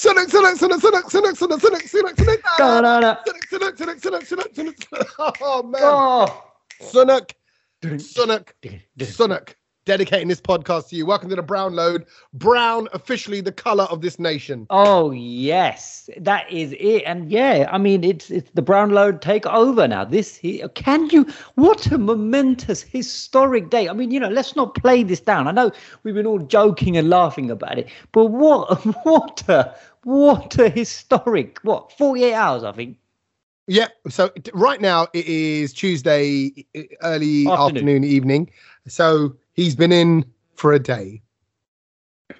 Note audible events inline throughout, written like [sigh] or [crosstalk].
Sunak, Sunak, Sunak, Sunak, Sunak, Da, da, da. Sunak, Sunak, Sunak, Sunak, Sunak, Sunak, Sunak. Oh man, Oh. Sunak, Sunak, Sunak. Dedicating this podcast to you. Welcome to the Brown Load. Brown, officially the color of this nation. Oh yes, that is it. And yeah, I mean it's it's the brown load take over now. This he, can you what a momentous historic day. I mean, you know, let's not play this down. I know we've been all joking and laughing about it, but what [laughs] what a what a historic what 48 hours I think. Yeah. So right now it is Tuesday, early Afternoon. afternoon, evening. So he's been in for a day.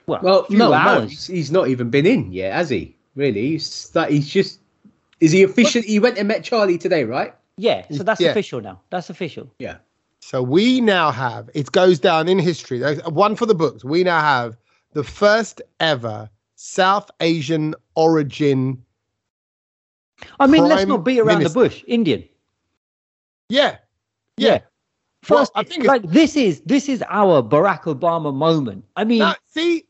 Well, Well, no, no, hours. he's, he's not even been in yet, has he? Really? He's that he's just. Is he official? He went and met Charlie today, right? yeah, so that's Yeah. official now. That's official. Yeah. So we now have it goes down in history. There's one for the books. We now have the first ever South Asian origin. I mean, let's not beat around Minister. the bush. Indian. Yeah. Yeah. Well, First, I think like this is this is our Barack Obama moment. I mean, Now, see,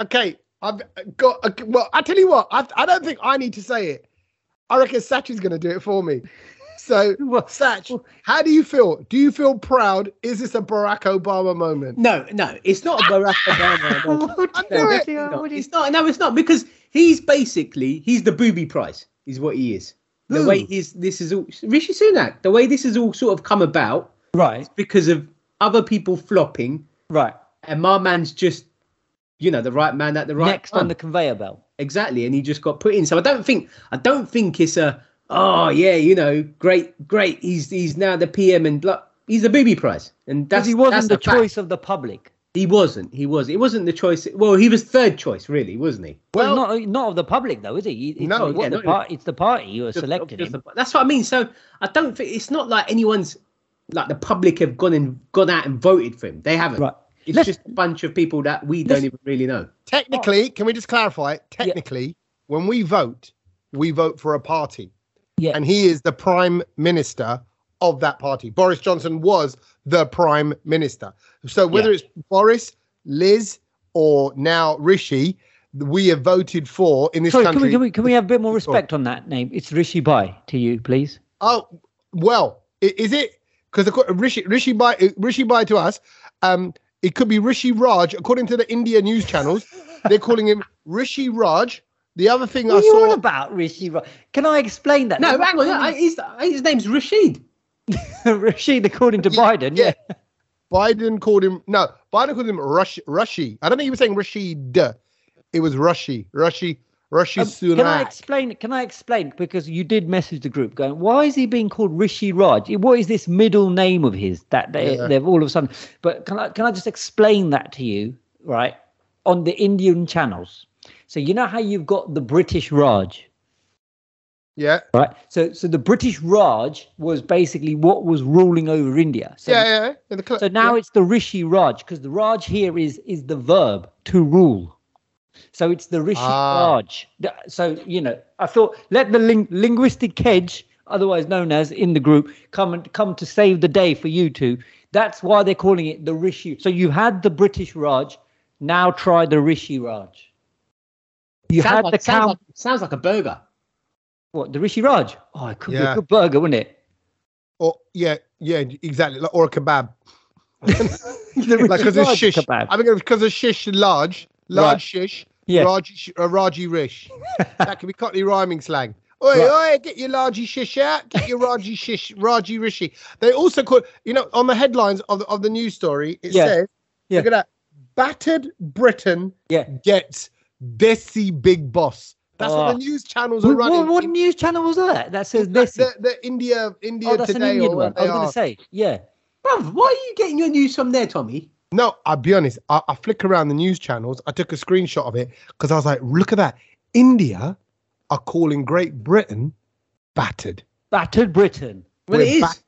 okay, I've got. okay, Well, I tell you what, I, I don't think I need to say it. I reckon Sach is going to do it for me. So, [laughs] Well, Sach, how do you feel? Do you feel proud? Is this a Barack Obama moment? No, no, it's not a Barack [laughs] Obama. no. I do knew it. what No, what do you- it's not. No, it's not because he's basically he's the booby prize. Is what he is. The Who? way he's this is all Rishi Sunak. The way this has all sort of come about Right, because of other people flopping, right. and my man's just, you know, the right man at the right Next time. on the conveyor belt. exactly, and he just got put in. So I don't think I don't think it's a oh yeah, you know, great, great. He's he's now the PM and blah. He's the booby prize, and that's he wasn't that's the a fact. choice of the public. He wasn't. He was. It wasn't the choice. Well, he was third choice, really, wasn't he? Well, Well, not not of the public though, is he? It's, No, it's, yeah, the it's the party who has Just- selected him. the- that's what I mean. So I don't think it's not like anyone's like the public have gone and gone out and voted for him. They haven't. Right. It's Let's- just a bunch of people that we don't even really know. technically, can we just clarify? It? Technically, when we vote, we vote for a party. Yeah. And he is the prime minister of that party. Boris Johnson was the prime minister. So whether Yeah. it's Boris, Liz, or now Rishi, we have voted for in this Sorry, can country. we, can we can we have a bit more respect on that name? It's Rishi Bai to you, please. Oh, well, is it because Rishi Rishi Bai Rishi Bai to us? Um, it could be Rishi Raj. According to the India news channels, they're calling him Rishi Raj. The other thing What I are you on saw, about Rishi Raj. Can I explain that? No, hang on. I- His, his name's Rashid. [laughs] Rashid, according to Yeah, Biden. yeah. Yeah. Biden called him no, Biden called him Rush Rushi. I don't think he was saying Rashid. It was Rushi. Rushi. Rushi Um, Sunak. can I explain? Can I explain? Because you did message the group going, why is he being called Rishi Raj? What is this middle name of his that they, Yeah. they've all of a sudden? But can I can I just explain that to you, right? On the Indian channels. So you know how you've got the British Raj, yeah, right? So so the British Raj was basically what was ruling over India. So, yeah, yeah. yeah. The So now yeah. it's the Rishi Raj because the Raj here is is the verb to rule. So it's the Rishi Ah. Raj. So you know, I thought let the ling- linguistic Kej, otherwise known as in the group, come and come to save the day for you two. That's why they're calling it the Rishi. So you had the British Raj, now try the Rishi Raj. You sounds, had like, the sounds, count. like, sounds like a burger. What the Rishi Raj? Oh, it could be Yeah. a good burger, wouldn't it? or yeah, yeah, exactly. Like, or a kebab. [laughs] Like because it's shish. kebab. I think because of shish large, large Right. shish. Yeah. Raji, sh- uh, Raji Rish. [laughs] that could be Cockney rhyming slang. Oi, Right. oi, get your Raji shish out. Get your Raji shish, Raji Rishi. They also call, you know, on the headlines of the, of the news story, it Yeah. says, Yeah. look at that. Battered Britain Yeah. gets Desi Big Boss. That's what Oh. the news channels are What, running. what, what news channel was that? That says the, this. the, the India, India Oh, that's an today Indian or one. I was going to say, yeah. Bruv, why are you getting your news from there, Tommy? No, I'll be honest. I, I flick around the news channels. I took a screenshot of it because I was like, look at that. India are calling Great Britain battered. Battered Britain. Well, We're it is. back-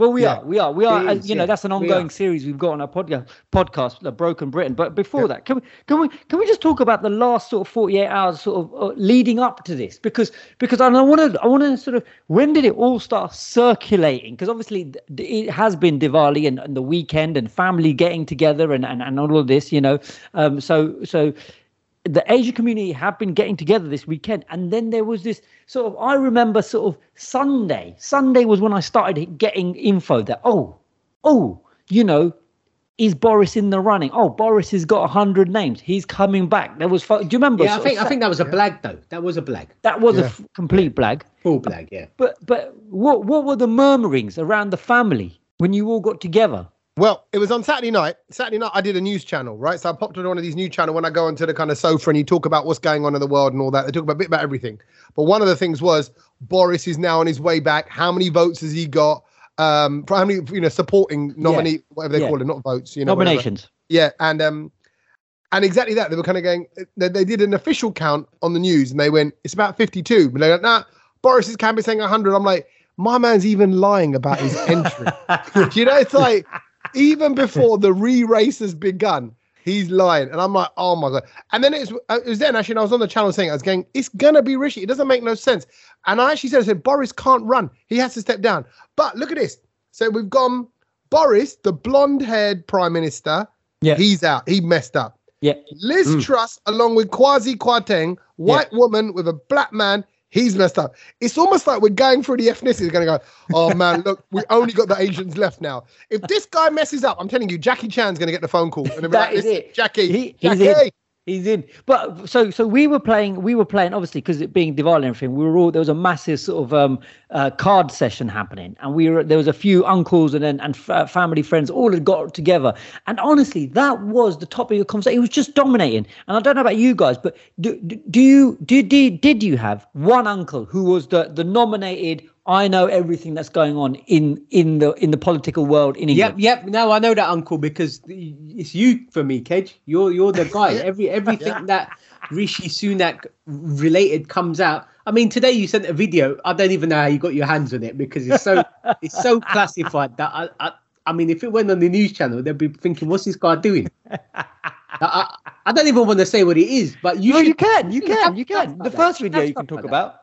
Well, we Yeah. are, we are, we are. Is, you know, yeah. that's an ongoing are. series we've got on our podcast, podcast, The Broken Britain. But before Yeah. that, can we, can we, can we just talk about the last sort of forty-eight hours, sort of uh, leading up to this? Because, because I want to, I want to sort of, when did it all start circulating? Because obviously, it has been Diwali and, and the weekend and family getting together and, and and all of this, you know. Um, so, so the Asian community have been getting together this weekend, and then there was this sort of. I remember sort of Sunday. Sunday was when I started getting info that oh, oh, you know, is Boris in the running? Oh, Boris has got hundred names. He's coming back. There was. Do you remember? Yeah, I think I think that was a blag though. That was a blag. that was a Yeah. f- complete blag. Full blag. Yeah. But but what what were the murmurings around the family when you all got together? Well, it was on Saturday night. Saturday night, I did a news channel, right? So I popped on one of these news channel when I go onto the kind of sofa and you talk about what's going on in the world and all that. They talk about a bit about everything. But one of the things was Boris is now on his way back. How many votes has he got? Um, for how many, you know, supporting nominee, whatever they Yeah. call it, not votes, you know, whatever. Nominations. Yeah, and um, and exactly that. They were kind of going. They, they did an official count on the news, and they went, "It's about 52." But they're like, "Nah, Boris's camp is saying 100." I'm like, my man's even lying about his entry. [laughs] You know, it's like even before [laughs] the re-race has begun, he's lying, and I'm like, "Oh my god!" And then it's it was then actually, I was on the channel saying, I was going, "It's gonna be Rishi. It doesn't make no sense." And I actually said, "I said Boris can't run. He has to step down." But look at this. So we've gone Boris, the blonde-haired prime minister. Yeah. He's out. He messed up. Yeah. Liz Mm. Truss, along with Kwasi Kwarteng, white woman with a black man, he's messed up. It's almost like we're going through the ethnicities, going to go, oh man, look, we only got the Asians left now. If this guy messes up, I'm telling you, Jackie Chan's going to get the phone call. And That like, is it. Jackie, He- he's Jackie. He's in. But so so we were playing we were playing obviously because it being Diwali and everything. We were all there was a massive sort of um uh, card session happening, and we were there was a few uncles and then and f- family friends all had got together. And honestly, that was the topic of your conversation. It was just dominating. And I don't know about you guys, but do do, do you did did did you have one uncle who was the the nominated? I know everything that's going on in in the in the political world in England. yep. Yep. No, I know that, Uncle, because it's you for me, Kej. You're you're the guy. [laughs] Every everything that Rishi Sunak related comes out. I mean, today you sent a video. I don't even know how you got your hands on it because it's so [laughs] it's so classified that I, I I mean, if it went on the news channel, they'd be thinking, "What's this guy doing?" [laughs] I, I, I don't even want to say what it is, but you No, should. you can, you should can, you can. like The first video you can talk like about.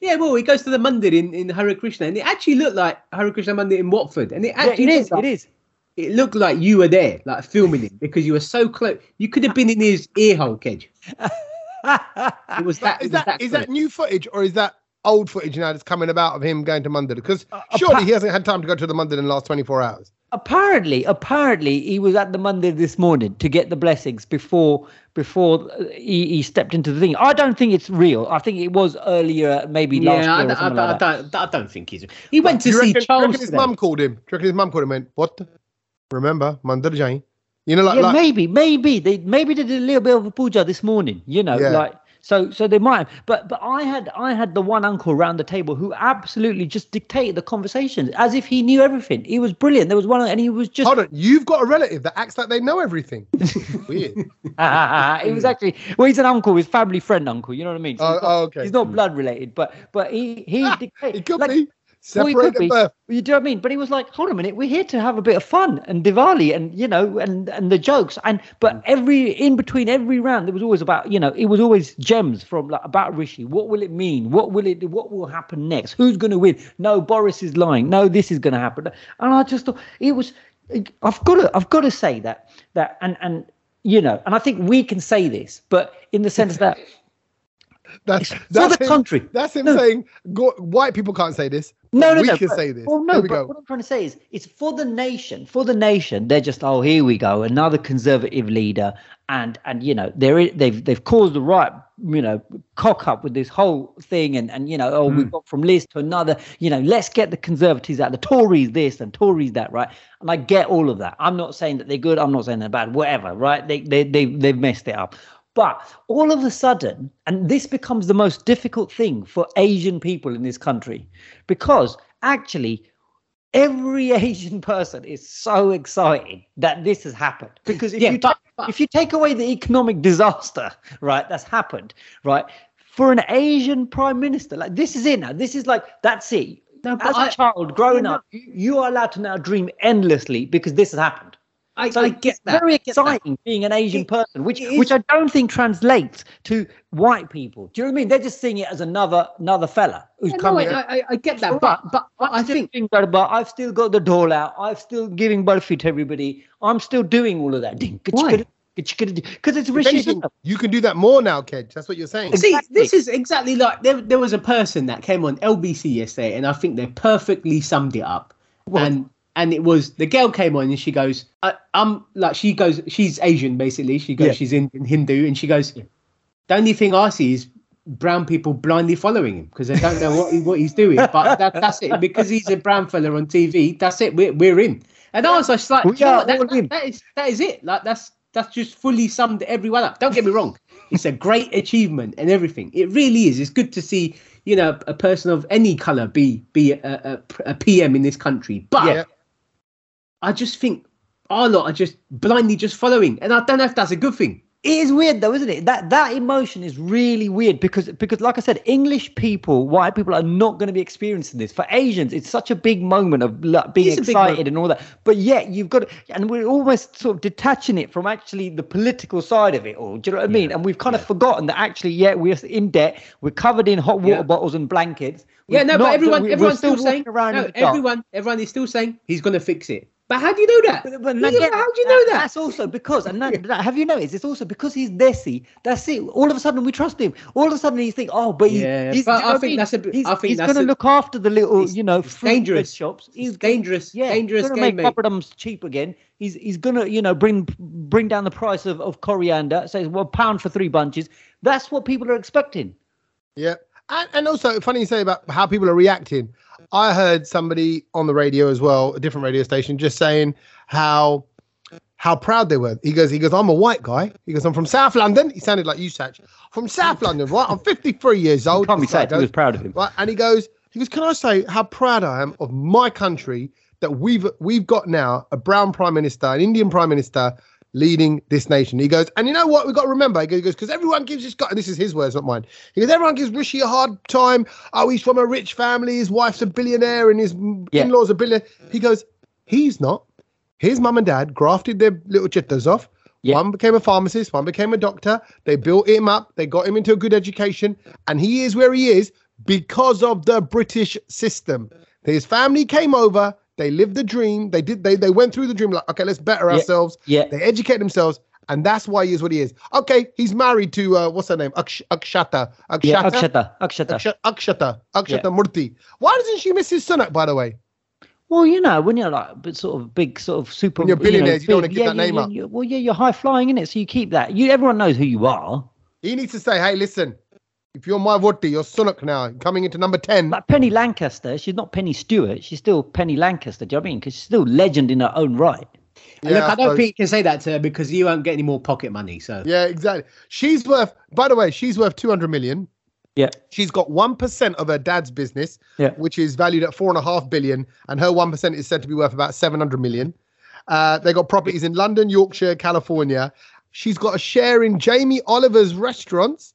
Yeah, well, he goes to the mandir in, in Hare Krishna, and it actually looked like Hare Krishna mandir in Watford, and it Yeah, actually it is, like, it is. it looked like you were there, like filming him, because you were so close. You could have been in his ear hole, Kej. It was [laughs] that. Is it was that, is that new footage or is that old footage now that's coming about of him going to London? Because Uh, surely appa- he hasn't had time to go to the London in the last 24 hours. Apparently, apparently, he was at the mandir this morning to get the blessings before before uh, he, he stepped into the thing. I don't think it's real. I think it was earlier, maybe last Yeah, I, year or don't- I, don't- like. I don't. I don't think he's. He went to Do you see reckon, Charles. his today. mum called him? Do you reckon his mum called him and went, what? Remember, Mandir Jain? You know, like, yeah, like maybe, maybe they maybe they did a little bit of a puja this morning. You know, Yeah. like so so they might. Have. But but I had I had the one uncle around the table who absolutely just dictated the conversations as if he knew everything. He was brilliant. There was one, and he was just hold on, you've got a relative that acts like they know everything. [laughs] Weird. [laughs] he was actually well, he's an uncle, his family friend uncle. You know what I mean? So Oh, he's, not, oh, okay. he's not blood related, but but he he Ah, dictated. It could like, be. Well, he could Separate be. You do know what I mean? But he was like, hold on a minute, we're here to have a bit of fun and Diwali and you know and and the jokes and but mm. every in between every round there was always about you know it was always gems from like about Rishi. What will it mean? What will it? What will happen next? Who's going to win? No, Boris is lying. No, this is going to happen. And I just thought it was. I've got to. I've got to say that that and and you know and I think we can say this, but in the sense that [laughs] That's, for that's the him, country. That's him No. saying go, white people can't say this. No, no, we no. can but- say this. Well, no, Here we go. what I'm trying to say is, it's for the nation. For the nation, they're just, oh, here we go, another conservative leader, and and you know, they're they've they've caused the right, you know, cock up with this whole thing, and and you know, oh, Hmm. we've got from Liz to another, you know, let's get the conservatives out, the Tories this and Tories that, right? And I get all of that. I'm not saying that they're good. I'm not saying they're bad. Whatever, right? They they they they've messed it up. But all of a sudden, and this becomes the most difficult thing for Asian people in this country, because actually, every [laughs] Asian person is so excited that this has happened. Because if Yeah, you but- but- if you take away the economic disaster, [laughs] right, that's happened, right, for an Asian prime minister, like this is it now. This is like that's it. No, As a I- child growing up, you, you are allowed to now dream endlessly because this has happened. I, So I it's get that. very I get that. exciting being an Asian It- person, which which I don't think translates to white people. Do you know what I mean? They're just seeing it as another another fella who's Yeah, no. I, I, I get that, but but I think doing that, but I've still got the dole out. I'm still giving burfi to everybody. I'm still doing all of that. Why? Because it's If Rishi anything, you can do that more now, Kej. That's what you're saying. See, Exactly. this is exactly like there, there was a person that came on LBC yesterday, and I think they perfectly summed it up. And and it was the girl came on and she goes, I, I'm like she goes, she's Asian basically. She goes, Yeah. she's in, in Hindu, and she goes, the only thing I see is brown people blindly following him because they don't know what he, what he's doing. But that, that's it because he's a brown fella on TV. That's it. We're we're in. And I was just like, We "Do you know that, that- that is that is it. Like that's that's just fully summed everyone up. Don't get me wrong. It's a great achievement and everything. It really is. It's good to see, you know, a person of any color be be a, a, a PM in this country. But Yeah. I just think oh, our lot are just blindly just following, and I don't know if that's a good thing. It is weird though, isn't it? That that emotion is really weird because because like I said, English people, white people are not going to be experiencing this. For Asians, it's such a big moment of like, being It is a big excited and all that. But yet you've got and we're almost sort of detaching it from actually the political side of it all. Do you know what I mean? And we've kind of forgotten that actually, yeah, we're in debt. We're covered in hot water Yeah. bottles and blankets. Yeah, We've no, not- but everyone, we- everyone's still, saying, around no, dark. everyone, everyone is still saying he's going to fix it. But how do you know that? But, but How do you- again, how do you know that? That's also because, and that, that- have you noticed? It's also because he's Desi. That's it. All of a sudden, we trust him. All of a sudden, you think, oh, but he's, Yeah, he's, but do you I think mean? that's a He's, I think he's going to look after the little, you know, it's fruit bread dangerous. shops. He's dangerous, Yeah, dangerous He's going to make mate. poppadoms cheap again. He's he's going to, you know, bring bring down the price of, of coriander. Says well, pound for three bunches. That's what people are expecting. Yeah. And, and also, funny you say about how people are reacting. I heard somebody on the radio as well, a different radio station, just saying how how proud they were. He goes, he goes, I'm a white guy. He goes, I'm from South London. He sounded like you, Sach. From South London, right? I'm 53 years old. This guy said he was proud of him. Right, and he goes, he goes, can I say how proud I am of my country that we've we've got now a brown prime minister, an Indian prime minister leading this nation. He goes, and you know what? We've got to remember. He goes, because everyone gives this guy, and this is his words, not mine. He goes, everyone gives Rishi a hard time. Oh, he's from a rich family. His wife's a billionaire, and his Yeah. in-laws a billionaire. He goes, he's not. His mum and dad grafted their little chittas off. Yeah. One became a pharmacist, one became a doctor. They built him up, they got him into a good education, and he is where he is because of the British system. His family came over, they lived the dream, they did they they went through the dream like, okay, let's better Yeah. ourselves. Yeah. They educate themselves, and that's why he is what he is. Okay, he's married to uh, what's her name? Aksh- Akshata. Akshata. Yeah, Akshata. Akshata. Aksha- Akshata. Akshata Yeah. Murthy. Why doesn't she miss his Sunak, by the way? Well, you know, when you're like but sort of big, sort of super. When you're billionaires, you don't wanna big- give that yeah, name yeah, up. well, yeah, you're high flying in it, so you keep that. You, everyone knows who you are. He needs to say, hey, listen, if you're my Voti, you're Sunak now, coming into number 10. Like Penny Lancaster, she's not Penny Stewart. She's still Penny Lancaster. Do you know what I mean? Because she's still legend in her own right. And Look, I, don't suppose. think you can say that to her because you won't get any more pocket money. So Yeah, exactly. She's worth, by the way, she's worth 200 million. Yeah. She's got 1% of her dad's business, Yeah. which is valued at four and a half billion. And her 1% is said to be worth about 700 million. Uh, they got properties in London, Yorkshire, California. She's got a share in Jamie Oliver's restaurants.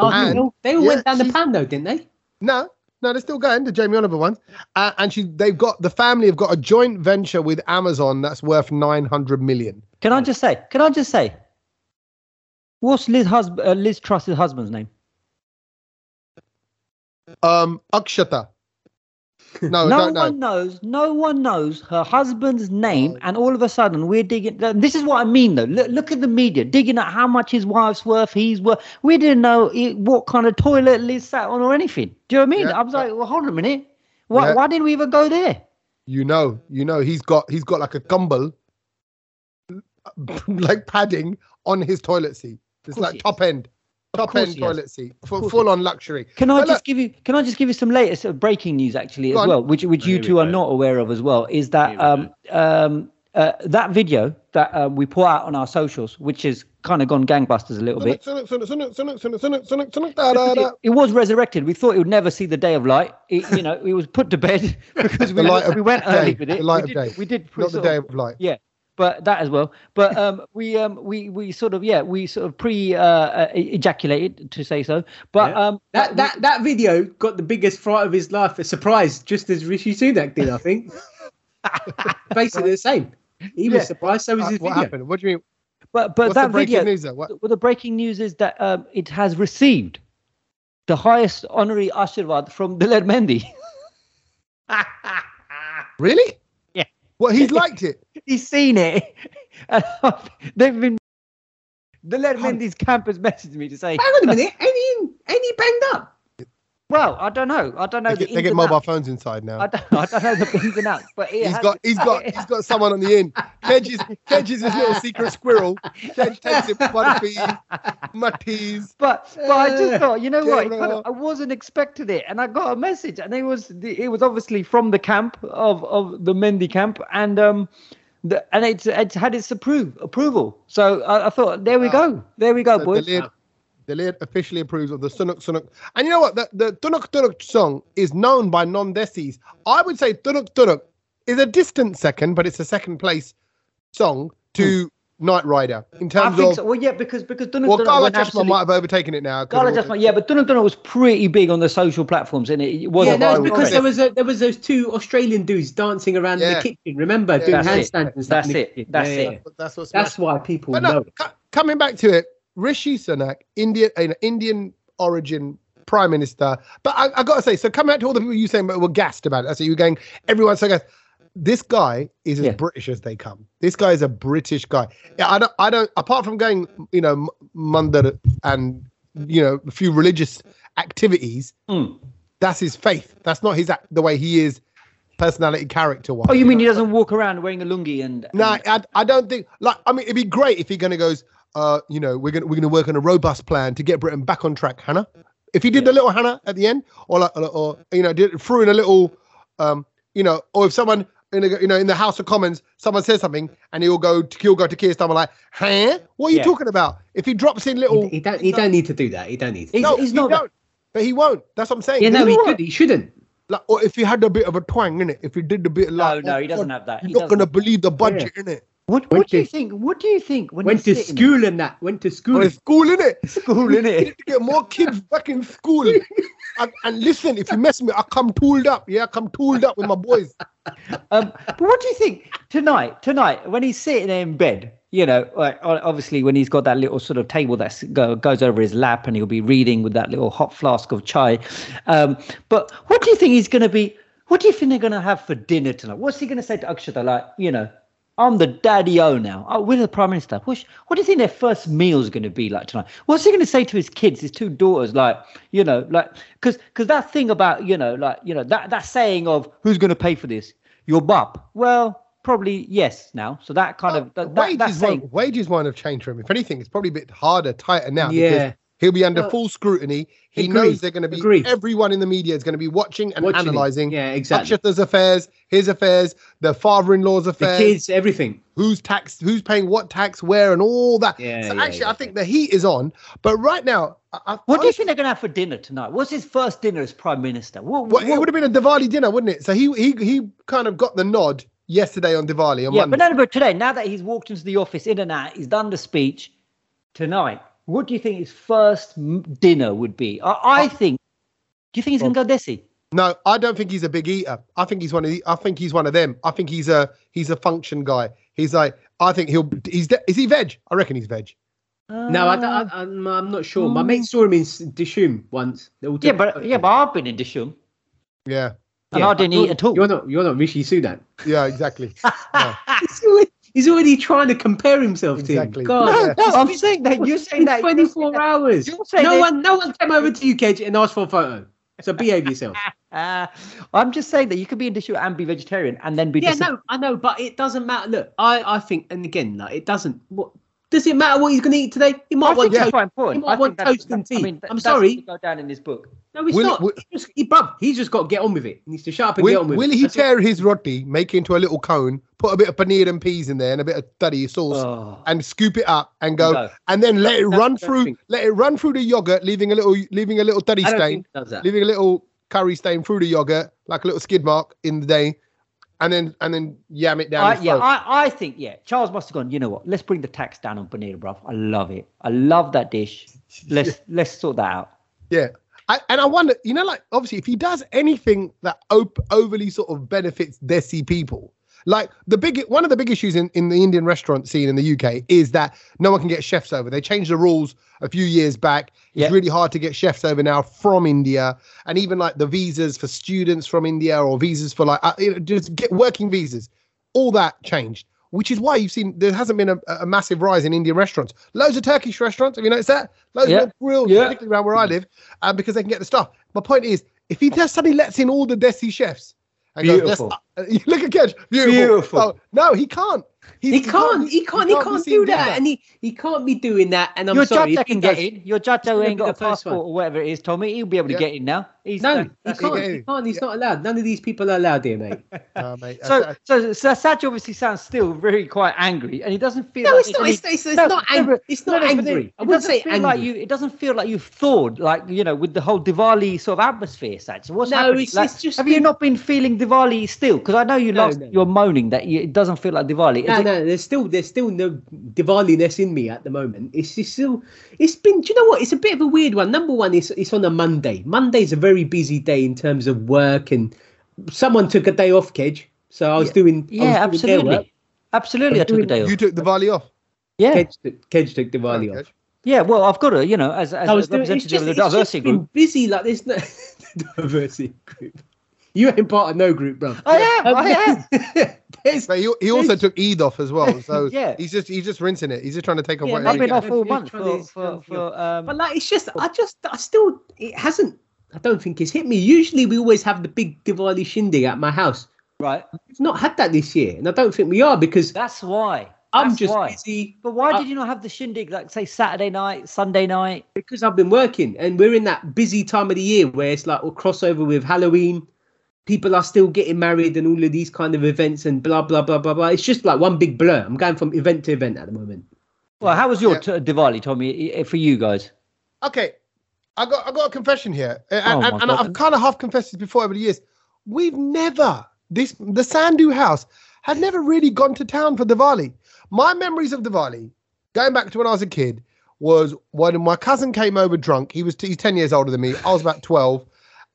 Oh, And- they all, yeah, went down the pan though, didn't they? No, no, they're still going, the Jamie Oliver ones. Uh, and she, they've got, the family have got a joint venture with Amazon that's worth 900 million. Can I just say? Can I just say? What's Liz husband? Uh, Liz Truss's husband's name? Um, Akshata. No, no don't know. one knows. No one knows her husband's name, and all of a sudden we're digging. This is what I mean, though. Look, look at the media digging at how much his wife's worth. He's worth. We didn't know it, what kind of toilet Liz sat on or anything. Do you know what I mean? Yeah. I was like, well, hold on a minute. Why, Yeah. why didn't we even go there? You know, you know, he's got he's got like a gumball, [laughs] like padding on his toilet seat. It's like top end, top end toilet seat, full, full on luxury. Can I But just look- give you? Can I just give you some latest uh, breaking news actually as on. well, which which you Here we two are not aware of as well? Is that um um uh, that video that um, we put out on our socials, which has kind of gone gangbusters a little bit. It, it was resurrected. We thought it would never see the day of light. It, you know, it was put to bed [laughs] because we, The light of we went day, early with it. the light we of did, day. We did Not the day of- of light. yeah, but that as well. But um, [laughs] we um, we we sort of yeah, we sort of pre uh, uh, ejaculated to say so. But Yeah. um, That we- that that video got the biggest fright of his life, a surprise, just as Rishi Sunak did, I think. [laughs] Basically the same. He was Yeah. surprised, so was Uh, his what video. happened? What do you mean? but but What's that breaking video. news? There? What? Well, the breaking news is that um, it has received the highest honorary Ashirwad from Daler Mehndi. [laughs] Really? Well, he's [laughs] liked it. He's seen it. [laughs] They've been The Leonard Mendes campus messaged me to say, Hang on a minute. [laughs] Ain't he, ain't he banged up? "Well, I don't know. I don't know They the get, they get mobile outs. phones inside now. I don't, I don't know the ins and outs, but he He's has- got he's got he's got someone on the in. Kej is Kej is his little secret squirrel. Kej takes it Butterfee, Matties. But but I just thought, you know what? kind of- I wasn't expecting it, and I got a message, and it was the- it was obviously from the camp of of the Mehndi camp, and um, the, and it's it's had its approve approval. So I, I thought, there we Wow. go, there we go, The, boys. the the lead officially approves of the Sunak Sunak. And you know what? The the Tunak Tunak song is known by non-Desis. I would say Tunak Tunak is a distant second, but it's a second place song to hmm. Knight Rider in I terms think of. so. Well, yeah, because because Dunham Well, Dunham Gala went absolutely- might have overtaken it now. Gala of all Cheshma, the- yeah, but Dunham Dunham was pretty big on the social platforms, and it, it was yeah, a no, because trend. there was a, there was those two Australian dudes dancing around Yeah. the kitchen. Remember doing That's it. handstands and stuff. That's in the it. That's Yeah, it. that's what's That's why people But know. no, co- coming back to it, Rishi Sunak, Indian, an Indian origin prime minister. But I, I got to say, so coming back to all the people you saying were gassed about it. I see you going, everyone's so gassed. This guy is as Yeah. British as they come. This guy is a British guy. Yeah, I don't, I don't. Apart from going, you know, m- mandir and you know a few religious activities, Mm. that's his faith. That's not his act, the way he is, personality, character wise. Oh, you mean he doesn't walk around wearing a lungi and? No, and- I, I don't think like I mean it'd be great if he gonna goes, uh, you know, we're gonna we're gonna work on a robust plan to get Britain back on track, Hannah. If he did the little Hannah at the end, or like, or, or you know, did threw in a little, um, you know, or if someone in a, you know in the House of Commons, someone says something and he'll go to he'll go to Keir Starmer like, huh? What are you Yeah. talking about? If he drops in little, He, he don't. He don't need to do that. He don't need. To. He's- no, he's he not that- don't. But he won't. That's what I'm saying. Yeah, no, You he know what? could. He shouldn't. Like, or if he had a bit of a twang in it, if he did a bit of No, like, no, oh, he doesn't God, have that. You're He not doesn't. gonna believe the budget in it. What, Went what do you think? What do you think when Went to school and that. Went to school. Well, it's school in it. School, We innit? need to get more kids back in school. and, and listen, if you mess me, I come tooled up. Yeah, I come tooled up with my boys. Um, but what do you think tonight? Tonight, when he's sitting there in bed, you know, like, obviously when he's got that little sort of table that go, goes over his lap, and he'll be reading with that little hot flask of chai. Um, but what do you think he's going to be? What do you think they're going to have for dinner tonight? What's he going to say to Akshata? Like, you know, I'm the daddy-o now. Oh, we're the prime minister. What, what do you think their first meal is going to be like tonight? What's he going to say to his kids, his two daughters? Like, you know, like, because because that thing about, you know, like, you know, that that saying of who's going to pay for this? Your bub. Well, probably yes now. So that kind of that, that, that wages, saying. won't, wages won't have changed for him. If anything, it's probably a bit harder, tighter now. Yeah. He'll be under Well, full scrutiny. He agreed, knows they're going to be, agreed. everyone in the media is going to be watching and Watching it. analysing. Yeah, exactly. Affairs, his affairs, the father-in-law's affairs, The affairs, kids, everything. who's tax, who's paying what tax, where, and all that. Yeah, so yeah, actually, yeah. I think the heat is on. But right now, I, What do you think they're going to have for dinner tonight? What's his first dinner as prime minister? What, Well, it would have been a Diwali dinner, wouldn't it? So he he he kind of got the nod yesterday on Diwali on yeah, Monday. but no, but today, now that he's walked into the office in and out, he's done the speech tonight. What do you think his first m- dinner would be? I, I Uh, think. Do you think he's going to go desi? No, I don't think he's a big eater. I think he's one of the, I think he's one of them. I think he's a he's a function guy. He's like I think he'll he's de- is he veg? I reckon he's veg. No, I, I, I'm, I'm not sure. My mate saw him in Dishoom once. Yeah, but yeah, but I've been in Dishoom Yeah, and Yeah, I didn't you're- eat at all. You're not. You're not Rishi Sunak. yeah, exactly. [laughs] No, He's already, trying to compare himself Exactly. to him. no, God, no, I'm saying that you're saying that. 24 that- hours. No that- one, no one came over to you, Cage, and asked for a photo. So behave yourself. Uh, [laughs] I'm just saying that you could be in Dishoom and be vegetarian and then be yeah, dis- no, I know, but it doesn't matter. Look, I, I think, and again, like, it doesn't. What does it matter what he's going to eat today? He I might think want that's toast. quite important. He might I want toast and that- I tea. mean, that- I'm that's sorry. to go down in his book. No, he's Will- not. will- He just, he, bruv, he's just got to get on with it. He needs to shut up and get will on with will it. he That's it. tear his roti, make it into a little cone, put a bit of paneer and peas in there and a bit of study sauce, Oh. and scoop it up and go, Go. and then let it That's run through, thing. let it run through the yogurt, leaving a little leaving a little teddy stain. think he does that. leaving a little curry stain through the yogurt, like a little skid mark in the day, and then and then yam it down. I, yeah. I, I think yeah. Charles must have gone. You know what? Let's bring the tax down on paneer, bruv. I love it. I love that dish. [laughs] Let's let's sort that out. yeah. I, and I wonder, you know, like obviously, if he does anything that op- overly sort of benefits Desi people, like the big one of the big issues in, in the Indian restaurant scene in the UK is that no one can get chefs over. They changed the rules a few years back. It's Yeah. really hard to get chefs over now from India, and even like the visas for students from India or visas for like uh, just get working visas. All that changed. which is why you've seen there hasn't been a, a massive rise in Indian restaurants. Loads of Turkish restaurants. Have you noticed that? Loads Yeah. of grills, Yeah. particularly around where I live, um, because they can get the stuff. My point is, if he just suddenly lets in all the Desi chefs, "Let's- Beautiful. uh, [laughs] you look at Kej, beautiful. Beautiful. Oh, no, he can't. He, He can't, he can't, he be can't do doing that, and he, he can't be doing that. And I'm your sorry, judge if he can get in. Your judge who gonna ain't got a passport one. or whatever it is, Tommy, he'll be able to Yeah. get in now. He's No, that- he can't. He can't. He's not allowed. None of these people are allowed here, mate. [laughs] [laughs] Uh, mate, So, uh, so, so Saj obviously sounds still very quite angry, and he doesn't feel. No, like it's not. any- It's, it's, it's No, not angry. It's not no, angry. It, I wouldn't doesn't say feel angry. like you. It doesn't feel like you've thawed, like you know, with the whole Diwali sort of atmosphere. Saj, what's No, happening? it's- Like, it's just have you not been feeling Diwali still? Because I know you No, last no. you're moaning that you, it doesn't feel like Diwali. Is No, no, there's still there's still no Diwali-ness in me at the moment. It's just still it's been do you know what? It's a bit of a weird one. Number one, it's it's on a Monday. Monday's a very busy day in terms of work and someone took a day off, Kej. So I was Yeah. doing Yeah, was doing their work. absolutely, absolutely. I took a day off. you took the volley off. Yeah, Kej took, Kej took Diwali Sorry, off. Yeah. Well, I've got to, you know, as as I a was doing, it's representative just, of the it's just diversity been group. busy like this. No, [laughs] diversity group. You ain't part of no group, bro. I am, I [laughs] am. There's, But he, he also took Eid off as well. So [laughs] Yeah. he's just he's just rinsing it. He's just trying to take off Yeah, I've been off all month for to- for, for um. But like, it's just, I just, I still, it hasn't. I don't think it's hit me. Usually, we always have the big Diwali shindig at my house. Right, We've not had that this year, and I don't think we are because that's why. I'm That's just why. busy. But why I- did you not have the shindig, like say Saturday night, Sunday night? Because I've been working, and we're in that busy time of the year where it's like we'll crossover with Halloween. People are still getting married and all of these kind of events and blah blah blah blah blah. It's just like one big blur. I'm going from event to event at the moment. Well, how was your Yeah. t- Diwali, Tommy, for you guys? Okay, I got I got a confession here, and, Oh, and, and I've kind of half confessed this before over the years. We've never this the Sandhu house had never really gone to town for Diwali. My memories of Diwali, going back to when I was a kid, was when my cousin came over drunk. He was he's ten years older than me. I was about twelve.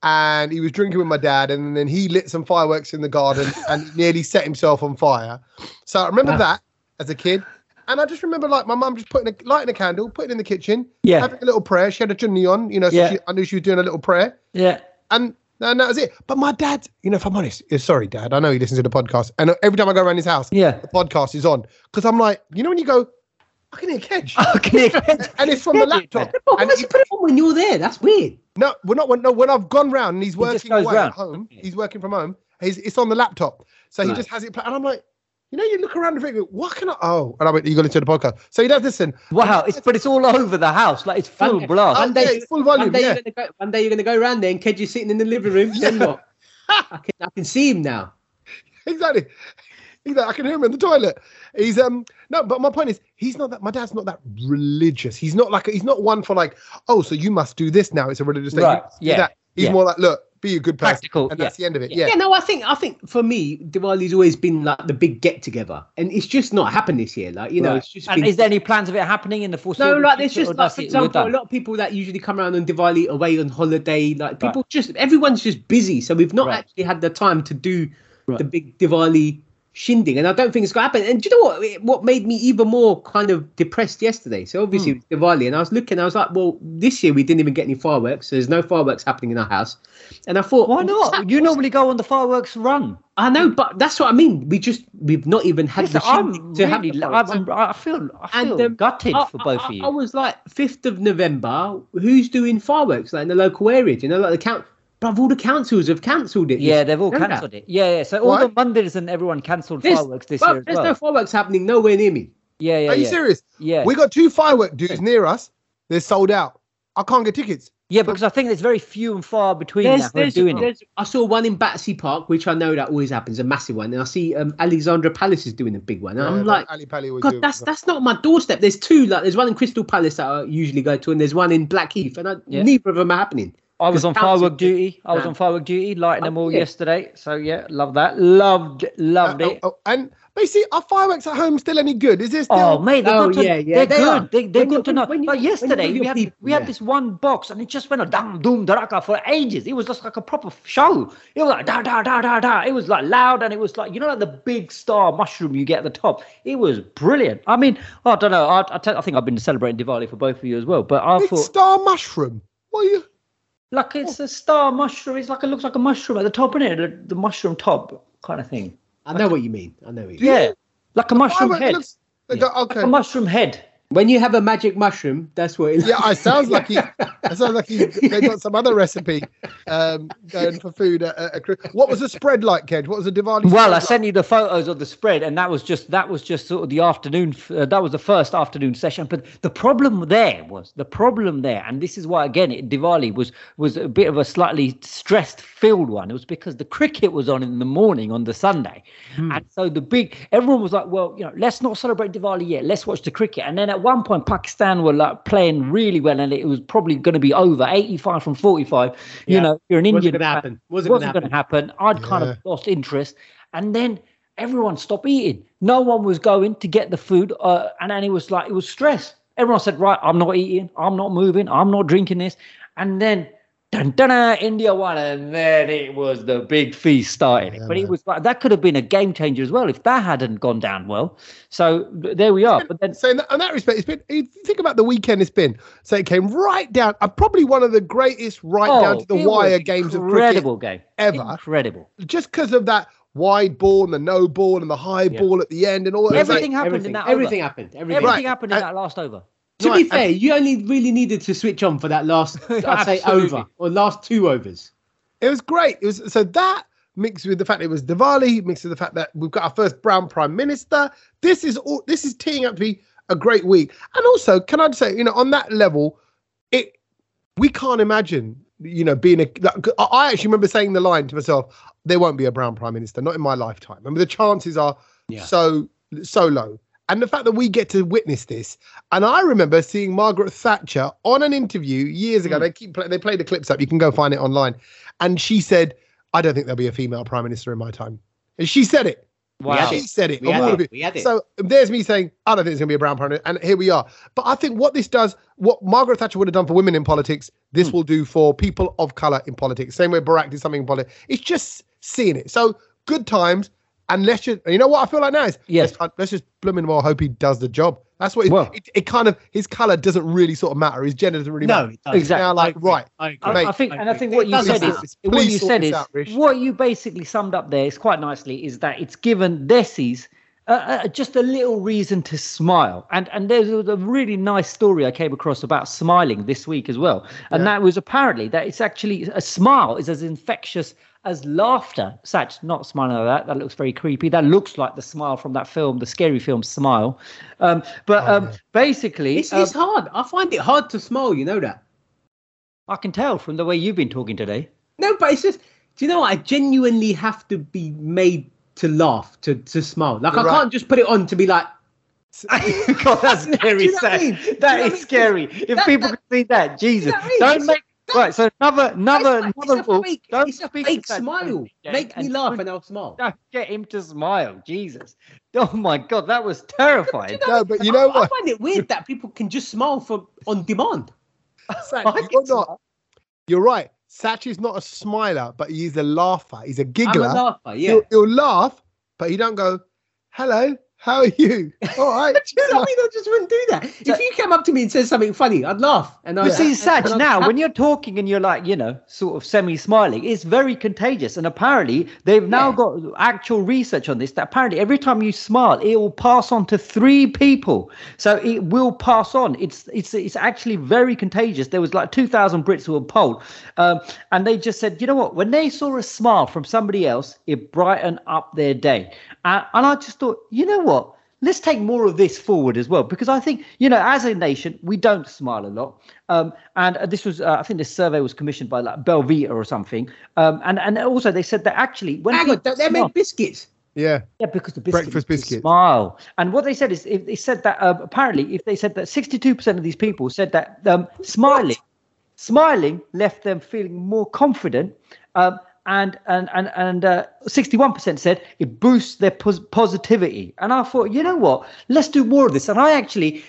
And he was drinking with my dad, and then he lit some fireworks in the garden [laughs] and nearly set himself on fire. So I remember Wow. that as a kid, and I just remember like my mum just putting a lighting a candle, putting it in the kitchen, Yeah, having a little prayer. She had a chunni on, you know, so Yeah. she, I knew she was doing a little prayer. yeah. And, and that was it. But my dad, you know, if I'm honest, sorry, dad, I know he listens to the podcast. And every time I go around his house, Yeah. the podcast is on. Because I'm like, you know, when you go, I can hear Kej. [laughs] Okay. [laughs] and it's from the laptop. But why And does he- he put it on when you're there? That's weird. no, we're not. When, no, when I've gone round and he's working goes away at home, he's working from home. He's, it's on the laptop, so he Right. just has it. And I'm like, you know, you look around and think, what can I? Oh, and I went, you got into the podcast, so he does listen. Wow, it's but it's all over the house, like it's full Okay. blast. Oh, One day- yeah, it's full volume. One day, Yeah, you're gonna go, one day you're gonna go around there and Kej is sitting in the living room. Then what? [laughs] I can, I can see him now. exactly. Exactly. I can hear him in the toilet. He's um no, but my point is he's not that my dad's not that religious. He's not like he's not one for like, oh, so you must do this now. It's a religious thing. Right, You must do yeah, that. He's yeah. more like, look, be a good person. Practical, And that's the end of it. yeah. Yeah. Yeah, no, I think I think for me, Diwali's always been like the big get together, and it's just not happened this year. Like you know, Right. it's just And been is there any plans of it happening in the future no, like there's just like for example, a lot of people that usually come around on Diwali away on holiday. Like people just everyone's just busy, so we've not Right. actually had the time to do Right. the big Diwali shindig, and I don't think it's gonna happen. And do you know what? What made me even more kind of depressed yesterday? So obviously Hmm. it was Diwali, and I was looking, I was like, well, this year we didn't even get any fireworks. So there's no fireworks happening in our house, and I thought, Why not? You normally go on the fireworks run. I know, but that's what I mean. We just we've not even had Listen, the I'm to really, the I'm. I feel, I And, feel um, gutted I- for both I, of you. I was like, fifth of November. Who's doing fireworks like in the local area? Do you know, like the count? But all the councils have cancelled it. yeah, they've all cancelled it. Yeah, yeah. So all Why? the Mondays and everyone cancelled There's- fireworks this year as there's well. no fireworks happening nowhere near me. yeah, yeah, Are you yeah. serious? Yeah, We got two firework dudes near us. They're sold out. I can't get tickets. yeah, because I think there's very few and far between There's, now who are there's, it. I saw one in Battersea Park, which I know that always happens, a massive one. And I see um, Alexandra Palace is doing a big one. And Yeah, I'm like, Ali Pali was doing God, that's it. that's not my doorstep. There's two, like there's one in Crystal Palace that I usually go to, and there's one in Blackheath, and I, Yeah. neither of them are happening. I was on firework duty. I was on firework duty, lighting them Oh, all yeah. yesterday. So yeah, love that. Loved, loved Uh, it. oh, oh, and basically, are fireworks at home still any good? Is this? still? Oh mate, they're Oh. To, yeah, yeah, they're they good. are. They, they're When you- to know. Like yesterday, we had people, we had yeah. this one box, and it just went a dum doom daraka for ages. It was just like a proper show. It was like da da da da da. It was like loud, and it was like you know like the big star mushroom you get at the top. It was brilliant. I mean, I don't know. I I, tell- I think I've been celebrating Diwali for both of you as well. But I Big thought star mushroom. What are you? Like it's a star mushroom. It's like it looks like a mushroom at the top, is it? The, the mushroom top kind of thing. I know what you mean. I know what you mean. Yeah. like a mushroom it head, looks- Yeah. Okay. like a mushroom head. When you have a magic mushroom, that's what it Yeah, it sounds like he. It sounds like he. [laughs] They got some other recipe um, going for food. At, at, at, what was the spread like, Kej? What was the Diwali? Well, I like? sent you the photos of the spread, and that was just that was just sort of the afternoon. Uh, that was the first afternoon session. But the problem there was the problem there, and this is why again it, Diwali was was a bit of a slightly stressed filled one. It was because the cricket was on in the morning on the Sunday, and so the big everyone was like, well, you know, let's not celebrate Diwali yet. Let's watch the cricket. And then at one point, Pakistan were like playing really well, and it was probably going to be over, eighty-five from forty-five. You know, you're an wasn't Indian. going to happen. Wasn't, wasn't going to happen. I'd kind of lost interest, and then everyone stopped eating. No one was going to get the food, uh, and then it was like it was stress. Everyone said, "Right, I'm not eating. I'm not moving. I'm not drinking this." And then, dun, dun, dun, India won, and then it was the big feast starting. Yeah, but it was like that could have been a game changer as well if that hadn't gone down well. So there we are. But then, So in that, in that respect, it's been. Think about the weekend it's been. So it came right down. Uh, probably one of the greatest right down oh, to the wire games of cricket incredible game, ever. incredible. Just because of that wide ball and the no ball and the high Yeah. ball at the end and all that. It's like- Everything happened everything, in that. everything over. happened. Everything. Everything Right. happened in And- that last over. To Right, be fair, you only really needed to switch on for that last, [laughs] I'd say, over or last two overs. It was great. It was so that mixed with the fact it was Diwali, mixed with the fact that we've got our first brown prime minister. This is all. This is teeing up to be a great week. And also, can I just say, you know, on that level, it we can't imagine, you know, being a. Like, I- I actually remember saying the line to myself, "There won't be a brown prime minister, not in my lifetime." I mean, the chances are Yeah. so so low. And the fact that we get to witness this, and I remember seeing Margaret Thatcher on an interview years ago. Mm. They keep play, they play the clips up. You can go find it online. And she said, "I don't think there'll be a female prime minister in my time." And she said it. Wow. She said it. It. it. We had it. So there's me saying, I don't think it's going to be a brown prime minister. And here we are. But I think what this does, what Margaret Thatcher would have done for women in politics, this Hmm. will do for people of color in politics. Same way Barack did something in politics. It's just seeing it. So good times. And let's just, you know what I feel like now is, Yes. let's, let's just blooming well hope he does the job. That's what it, Well- it, it kind of, his color doesn't really sort of matter. His gender doesn't really No, matter. it doesn't. Exactly. Now, like, right. I agree. I, Mate, I think, and I think what you said is matter. what you said is out, what you basically summed up there is quite nicely is that it's given Desi's uh, uh, just a little reason to smile, and and there's a a really nice story I came across about smiling this week as well, and Yeah. that was apparently that it's actually a smile is as infectious as laughter. Such not smiling like that. That looks very creepy. That looks like the smile from that film, the scary film Smile. Um, but Oh, um, basically, It's, um, it's hard. I find it hard to smile. You know that. I can tell from the way you've been talking today. No, but it's just. Do you know what? I genuinely have to be made to laugh to to smile. Like You're I right. can't just put it on to be like. [laughs] God, that's [laughs] Do you scary. know I mean? You know what I mean? scary. If That- people that- can see that, Jesus, know I mean? don't make. Right, so another, another, It's, another rule. it's a fake, Don't it's a speak fake smile. Make me laugh and I'll smile. [laughs] Don't get him to smile. Jesus. Oh my God, that was terrifying. No, but you know I, I find it weird that people can just smile for on demand. [laughs] Sach, you're can not. You're right. Sach is not a smiler, but he's a laugher. He's a I'm a giggler. laugher. Yeah. He'll, he'll laugh, but he don't go, "Hello, how are you?" [laughs] All right. Do you know I mean? I just wouldn't do that. If you came up to me and said something funny, I'd laugh. And I'd see, and- Sach, I'd now when you're talking and you're like, you know, sort of semi-smiling, it's very contagious. And apparently, they've now Yeah. got actual research on this. That apparently, every time you smile, it will pass on to three people. So it will pass on. It's it's it's actually very contagious. There was like 2,000 Brits who were polled, um, and they just said, you know what? When they saw a smile from somebody else, it brightened up their day. Uh, and I just thought, you know what? let's take more of this forward as well because i think you know as a nation we don't smile a lot um, and uh, this was uh, i think this survey was commissioned by like belvita or something um, and and also they said that actually when Hang on, don't they smile- make biscuits? Yeah. yeah, because the biscuit Breakfast makes you biscuits. Smile. And what they said is, if they said that uh, apparently, if they said that 62% of these people said that um, smiling, smiling left them feeling more confident, um, and and and and uh, 61% said it boosts their pos- positivity. And I thought, you know what? Let's do more of this. And I actually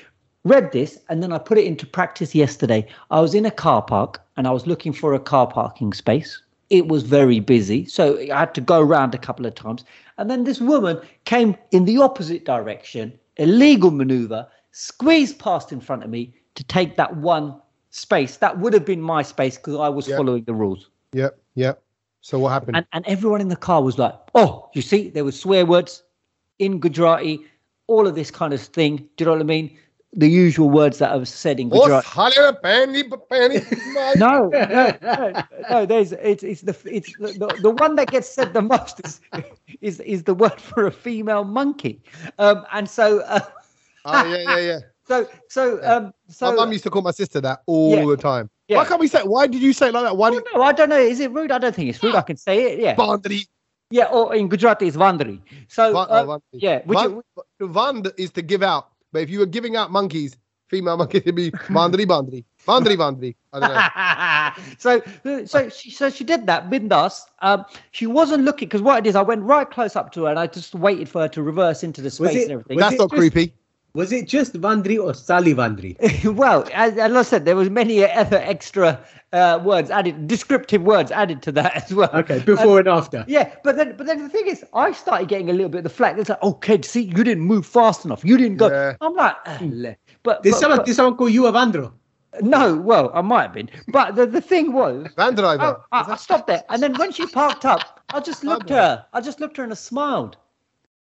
read this and then I put it into practice yesterday. I was in a car park and I was looking for a car parking space. It was very busy, so I had to go around a couple of times. And then this woman came in the opposite direction, illegal maneuver, squeezed past in front of me to take that one space. That would have been my space because I was Yeah. following the rules. Yep. Yep. So what happened? And, and everyone in the car was like, oh, you see, there were swear words in Gujarati. all of this kind of thing. Do you know what I mean? The usual words that are said in Gujarati. Halia Pani, Pani, No, no, no, no. There's it's it's the it's the, the, the one that gets said the most is is is the word for a female monkey, um, and so uh, Oh, yeah, yeah, yeah. So so um so. my mum used to call my sister that all Yeah. the time. Yeah. Why can't we say? Why did you say it like that? Why Oh, did no, I don't know. Is it rude? I don't think it's rude. I can say it. Yeah, Bandri? yeah. Or in Gujarati, it's vandri. So Van- uh, oh, Vandri. yeah, which Van, Vand is to give out, but if you were giving out monkeys, female monkeys, it'd be Bandri, Bandri, Bandri, Bandri. I don't know. [laughs] so so she so she did that bindas um she wasn't looking because what it is i went right close up to her and i just waited for her to reverse into the space it- and everything That's not just- creepy. Was it just Vandri or Sally Vandri? [laughs] well as, as i said there was many other extra uh words added descriptive words added to that [laughs] as well Okay, before and after. yeah, but then, but then the thing is, I started getting a little bit of the flack. It's like, oh, kid, see, you didn't move fast enough. You didn't go. Yeah. I'm like, "Ah, but, Did but- someone, but- did someone call you Avandro? no, well, I might have been, but the, the thing was, [laughs] Van I. I, I stopped there, and then when she parked up, I just looked at her. I just looked at her and I smiled.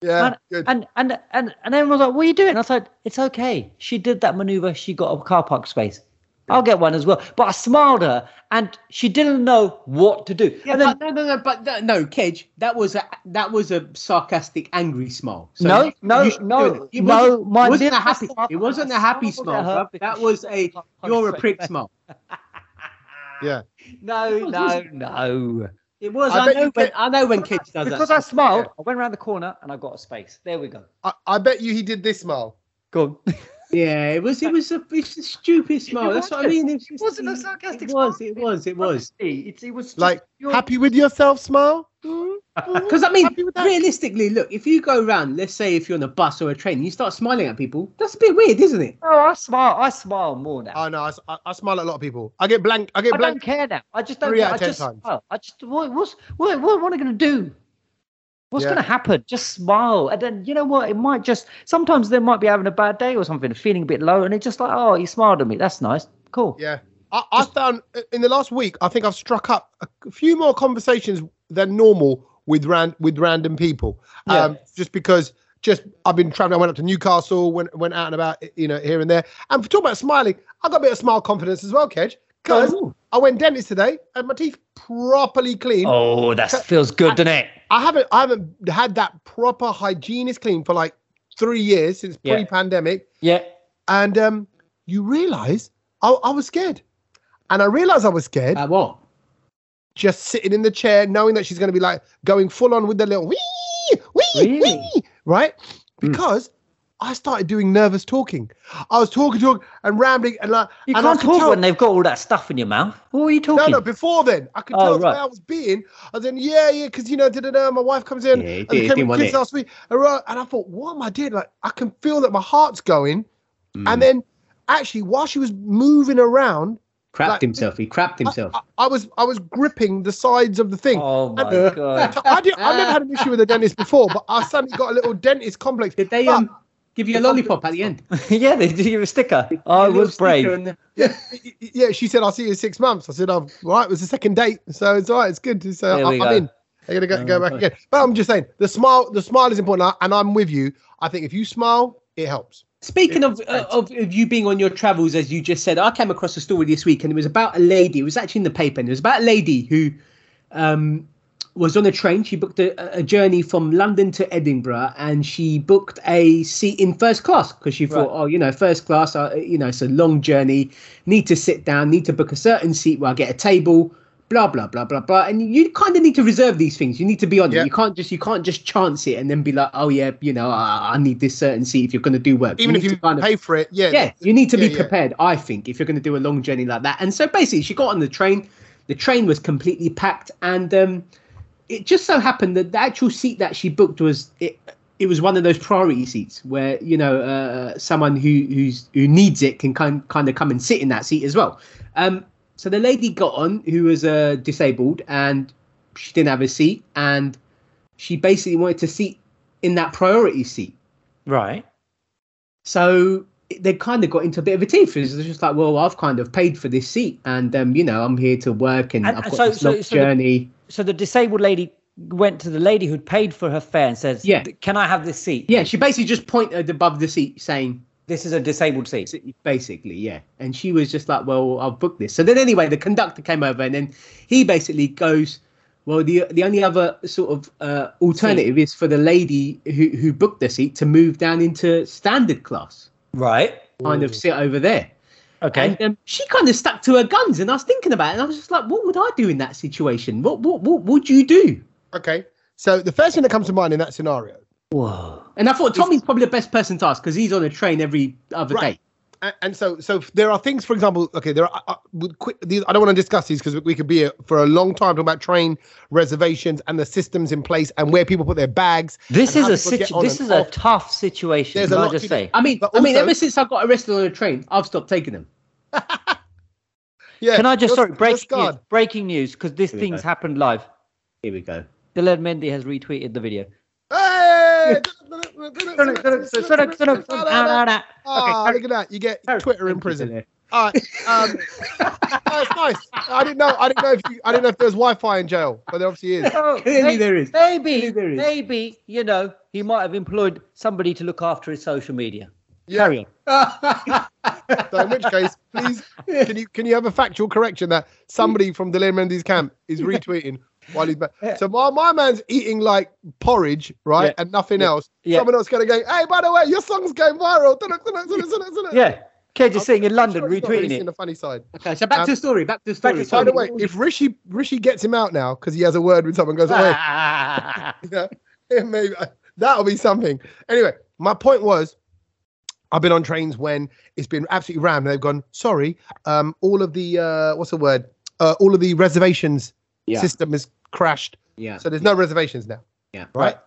Yeah, and, and and and and everyone was like, "What are you doing?" I said, "It's okay. She did that maneuver. She got a car park space. I'll get one as well." But I smiled at her, and she didn't know what to do. Yeah, and then, but no, no, no, but no, no, Kej, that was a that was a sarcastic, angry smile. So No, no, you no, it. It no, my it wasn't a happy. smile, It wasn't a happy smile. [laughs] That was a you're a prick smile. yeah. no, no, no. It was. I I, bet know you when get- I know when Kej does Because that. I smiled, I went around the corner and I got a space. There we go. I, I bet you he did this smile. Go on. [laughs] Yeah, it was. It was a, it's a stupid smile. That's what I mean. It's It wasn't a sarcastic It was. smile. It was. It was. Honestly, It's, it was Like pure- happy with yourself smile. Mm-hmm. [laughs] Because I mean, Happy with that? realistically, look, if you go around, let's say if you're on a bus or a train, you start smiling at people. That's a bit weird, isn't it? Oh, I smile. I smile more now. Oh no, I. I smile at a lot of people. I get blank. I get I blank. don't care now. I just don't. Three care. out I of 10 just times. smile. I just what, what's what, what, what am I going to do? What's Yeah. going to happen? Just smile, and then you know what? It might just sometimes they might be having a bad day or something, feeling a bit low, and it's just like, oh, he smiled at me. That's nice. Cool. Yeah. I, I found in the last week, I think I've struck up a few more conversations than normal with ran with random people. Yeah. Um, just because just I've been traveling. I went up to Newcastle, went went out and about, you know, here and there. And for talking about smiling, I got a bit of smile confidence as well, Kej. Because. I went dentist today and my teeth properly clean. Oh, that feels good, doesn't it? I haven't I haven't had that proper hygienist clean for like three years since Yeah. pre-pandemic. Yeah. And um, you realise I, I was scared. And I realised I was scared Uh, what? just sitting in the chair, knowing that she's going to be like going full on with the little wee, wee, Really? wee, right? Hmm. Because I started doing nervous talking. I was talking, talking, and rambling, and like You and I can't could talk tell- when they've got all that stuff in your mouth. What were you talking? no. No. Before then, I could Oh, tell the right. way I was being. I was then, yeah, yeah, because you know, da, da, da, my wife comes in, Yeah, he and did- they came with kids it. last week, and right- and I thought, what am I doing? Like, I can feel that my heart's going, Mm. and then actually, while she was moving around, crapped like- himself. He crapped himself. I, I was, I was gripping the sides of the thing. Oh my And- [laughs] god. So I did, I've never had an issue with a dentist before, but I suddenly got a little dentist complex. Did they But- um give you a lollipop at the end? [laughs] yeah, they did you a sticker. A I little was sticker brave. the- yeah, [laughs] yeah, she said, I'll see you in six months. I said, oh, right, it was the second date. So it's all right, it's good. So There I, I'm go. in. They're gonna go, go Oh, back again. But I'm just saying, the smile, the smile is important, and I'm with you. I think if you smile, it helps. Speaking of, uh, of of you being on your travels, as you just said, I came across a story this week, and it was about a lady. It was actually in the paper, and it was about a lady who um, was on a train. She booked a, a journey from London to Edinburgh, and she booked a seat in first class because she thought, Right. oh, you know, first class, uh, you know, it's a long journey. Need to sit down. Need to book a certain seat where I get a table. Blah blah blah blah blah, and you kind of need to reserve these things. You need to be on Yeah. it. You can't just you can't just chance it and then be like, oh yeah, you know, I, I need this certain seat if you're going to do work. Even if you kind of pay for it, yeah. yeah, you need to be Yeah, yeah. prepared, I think, if you're going to do a long journey like that. And so basically, she got on the train. The train was completely packed, and um, it just so happened that the actual seat that she booked was it. It was one of those priority seats where you know uh, someone who who's who needs it can kind kind of come and sit in that seat as well. Um, so the lady got on who was uh, disabled and she didn't have a seat, and she basically wanted to sit in that priority seat. Right. So they kind of got into a bit of a tiff. It's just like, well, I've kind of paid for this seat, and um, you know, I'm here to work, and, And- I've got so- this so- long so the- journey. So the disabled lady went to the lady who'd paid for her fare and says, Yeah. can I have this seat? Yeah, she basically just pointed above the seat saying, This is a disabled seat. basically, yeah. And she was just like, well, I'll book this. So then anyway, the conductor came over and then he basically goes, well, the the only other sort of uh, alternative is for the lady who, who booked the seat to move down into standard class, Right. kind of sit over there. Okay. And um, she kind of stuck to her guns, and I was thinking about it, and I was just like, what would I do in that situation? What what what would you do? Okay. So the first thing that comes to mind in that scenario, Whoa. And I thought Tommy's probably the best person to ask because he's on a train every other Right. day. And, and so so there are things, for example, okay, there are. Uh, with quick, these, I don't want to discuss these because we could be here for a long time talking about train reservations and the systems in place and where people put their bags. This is a situ- This and is a off. tough situation. There's a Can I lot just say? do. I mean, But I mean, ever since I got arrested on a train, I've stopped taking them. [laughs] Yeah. Can I just sorry you're break news, breaking news because this Here thing's go. happened live. Here we go. Daler Mehndi has retweeted the video. Hey! [laughs] Ah, okay, look at that! You get Twitter in prison. Daler. All right. Um, [laughs] that's nice. I didn't know. I didn't know if you, I didn't know if there's Wi-Fi in jail, but there obviously is. Oh, [laughs] Clearly may- there is. Maybe, Clearly there is. maybe you know he might have employed somebody to look after his social media. Yeah. Carry on. [laughs] So in which case, please, can you can you have a factual correction that somebody from Daler Mehndi's camp is retweeting while he's back? So my, my man's eating like porridge, right, Yeah. and nothing else. Yeah. Someone else gonna go, hey, by the way, your song's going viral. Yeah, Cage is sitting in London Sure he's really retweeting it. the funny side. Okay, so back Um, to the story. Back to the back story. to By the way, if Rishi Rishi gets him out now because he has a word with someone, goes away. [laughs] [laughs] yeah, maybe that'll be something. Anyway, my point was, I've been on trains when it's been absolutely rammed. They've gone, sorry, um, all of the uh, what's the word? Uh, all of the reservations Yeah. system is crashed, yeah. so there's no reservations now. Yeah. Right.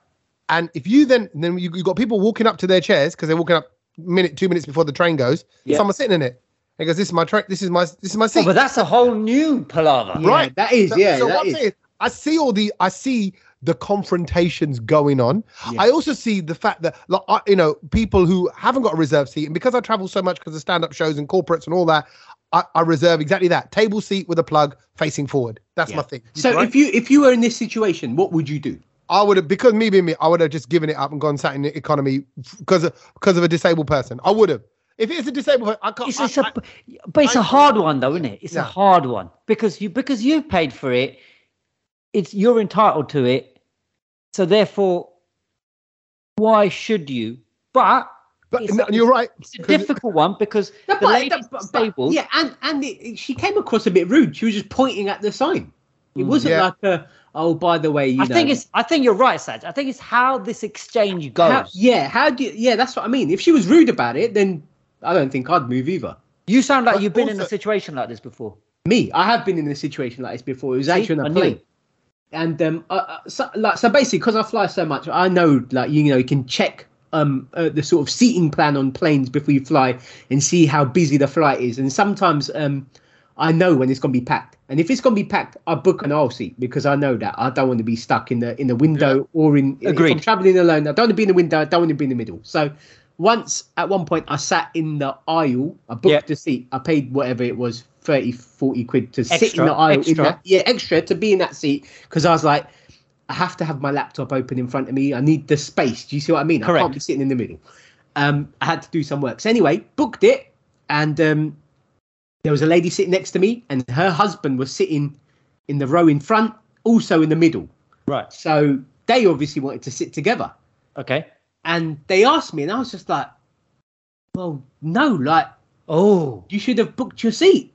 And if you then then you you got people walking up to their chairs because they're walking up minute two minutes before the train goes. Yeah. Someone's sitting in it. And goes, this is my train. This is my this is my Oh, seat. but that's a whole new palaver. Yeah, right. That is, So- yeah. So that what I'm saying I see all the I see the confrontations going on. Yeah. I also see the fact that like I, you know people who haven't got a reserve seat, and because I travel so much because of stand-up shows and corporates and all that, I, I reserve exactly that table seat with a plug facing forward. That's Yeah. my thing. So Right? if you if you were in this situation, what would you do? I would have because me being me, I would have just given it up and gone sat in the economy because of because of a disabled person. I would have. If it's a disabled, person, I can't. It's, I- it's a, I- but it's I- a hard one though, isn't it? It's Yeah. a hard one because you because you've paid for it. It's you're entitled to it, so therefore, why should you? But but no, you're right. it's a difficult one because No, the but- but- Yeah, and and it, she came across a bit rude. She was just pointing at the sign. It Mm. wasn't Yeah. like a oh, by the way, you I know. think it's. I think you're right, Sach. I think it's how this exchange goes. how, yeah. How do you, yeah? That's what I mean. If she was rude about it, then I don't think I'd move either. you sound like But you've been in a situation like this before. Me, I have been in a situation like this before. It was See? actually on a plane. And um, uh, so, like, so basically, because I fly so much, I know, like, you know, you can check um uh, the sort of seating plan on planes before you fly and see how busy the flight is. And sometimes um, I know when it's gonna be packed. And if it's gonna be packed, I book an aisle seat because I know that I don't want to be stuck in the in the window or in. If Agreed. I'm traveling alone, I don't want to be in the window. I don't want to be in the middle. So. Once at one point I sat in the aisle, I booked Yeah. the seat, I paid whatever it was, 30, 40 quid to sit in the aisle in extra. that yeah, extra to be in that seat because I was like, I have to have my laptop open in front of me. I need the space. Do you see what I mean? Correct. I can't be sitting in the middle. Um, I had to do some work. So anyway, booked it, and um, there was a lady sitting next to me, and her husband was sitting in the row in front, also in the middle. Right. So they obviously wanted to sit together, Okay. and they asked me, and I was just like, "Well, no, like Oh. you should have booked your seat."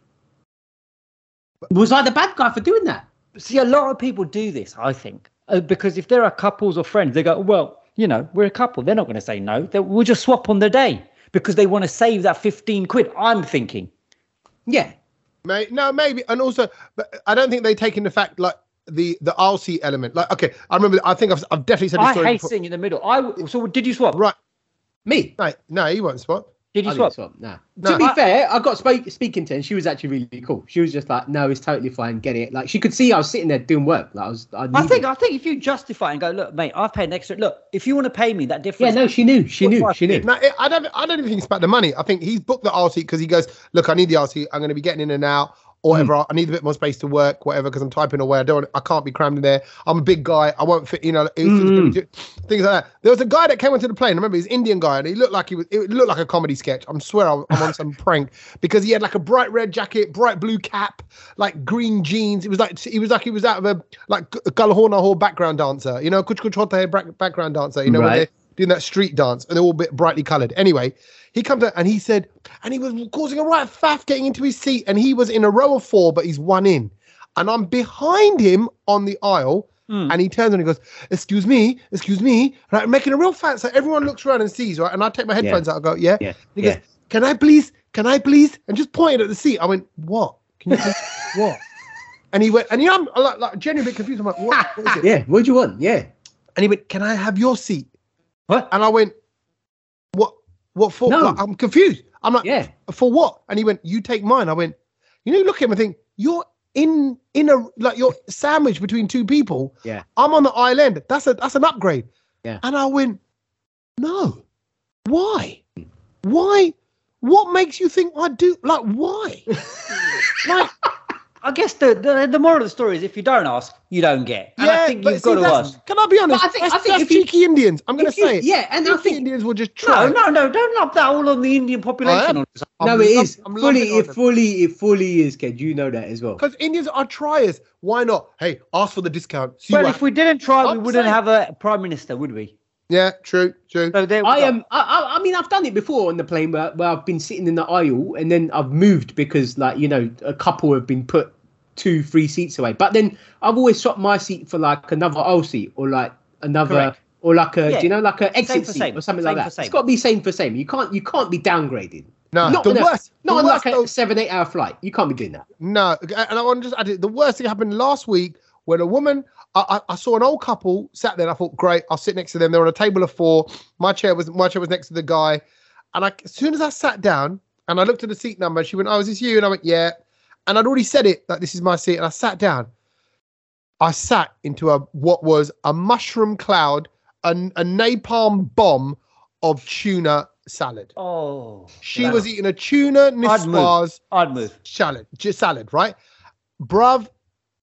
Was I the bad guy for doing that? See, a lot of people do this, I think, uh, because if there are couples or friends, they go, well, you know, we're a couple. They're not going to say no. They, we'll just swap on the day because they want to save that 15 quid. I'm thinking. Yeah, May, no, maybe, and also, but I don't think they take in the fact like the the aisle seat element. Like, okay, I remember. I think I've, I've definitely said this I story hate before. sitting in the middle. I so did you swap? Right? me. No, no, you won't swap. Did you swap? didn't swap. No. No. To be I- fair, I got spoke, speaking to her, and she was actually really cool. She was just like, "No, it's totally fine. Get it." Like she could see I was sitting there doing work. Like I was. I, I needed- think I think if you justify and go, look, mate, I've paid an extra. Look, if you want to pay me that difference." Yeah, no, she knew. She knew. She knew. No, it, I don't. I don't even think it's about the money. I think he's booked the aisle seat because he goes, look, I need the aisle seat. I'm going to be getting in and out. Or whatever. I need a bit more space to work, whatever, because I'm typing away. I don't. I can't be crammed in there. I'm a big guy. I won't fit. You know, Mm. things like that. There was a guy that came onto the plane. I remember he's Indian guy, and he looked like he was. It looked like a comedy sketch. I'm swear I'm, I'm on some prank because he had like a bright red jacket, bright blue cap, like green jeans. It was like he was like he was out of a like Galahorna Hall background dancer. You know, Kuch Kuch Hote background dancer. You know, when Right. they're doing that street dance, and they're all a bit brightly coloured. Anyway, he comes out and he said, and he was causing a right faff getting into his seat, and he was in a row of four, but he's one in, and I'm behind him on the aisle. Hmm. And he turns and he goes, "Excuse me, excuse me," right, making a real fat. So everyone looks around and sees, right? And I take my headphones out. I go, "Yeah." Yeah, He yeah. goes, "Can I please? Can I please?" And just pointed at the seat. I went, "What? Can you [laughs] what?" And he went, and yeah, I'm like, like genuinely a bit confused. I'm like, "What? what is it?" [laughs] Yeah, what do you want? Yeah. And he went, "Can I have your seat?" What? And I went, "What? For?" No. Like, I'm confused. I'm like, Yeah. "For what?" And he went, "You take mine." I went, "You know, look at him and think you're in in a like you're sandwiched between two people. Yeah. I'm on the island. That's a that's an upgrade." Yeah. And I went, "No, why? Hmm. Why? What makes you think I do? Like, why? [laughs] like, I guess the, the the moral of the story is if you don't ask, you don't get. And I think you've see, got to that's- ask. Can I be honest? But I think- that's, I think that's if you- cheeky Indians. I'm going to you- say it. Yeah, and I think Indians will just try. No, no, no, don't lump that all on the Indian population. I'm no, it lump- I'm fully. It fully. It fully is, kid. You know that as well. Because Indians are triers. Why not? Hey, ask for the discount. See Well, if we didn't try, we wouldn't saying- have a prime minister, would we? Yeah, true, true. So there I am. I, I, I mean, I've done it before on the plane where, where I've been sitting in the aisle and then I've moved because, like, you know, a couple have been put two, three seats away. But then I've always swapped my seat for like another aisle seat or like another. Correct. Or like a, Yeah. do you know, like a Same exit for seat same. or something Same like that. same. It's got to be same for same. You can't, you can't be downgraded. No, not the on a- worst. Not the on worst like though- a seven, eight hour flight. You can't be doing that. No, and I want to just add it. The worst thing happened last week when a woman. I, I, saw an old couple sat there. and I thought, great, I'll sit next to them. They're on a table of four. My chair was my chair was next to the guy, and I, as soon as I sat down and I looked at the seat number, she went, "Oh, is this you?" And I went, "Yeah." And I'd already said it like this is my seat, and I sat down. I sat into a what was a mushroom cloud, a, a napalm bomb of tuna salad. Oh, She wow. was eating a tuna I'd move. I'd move. salad, just salad, right? Bruv,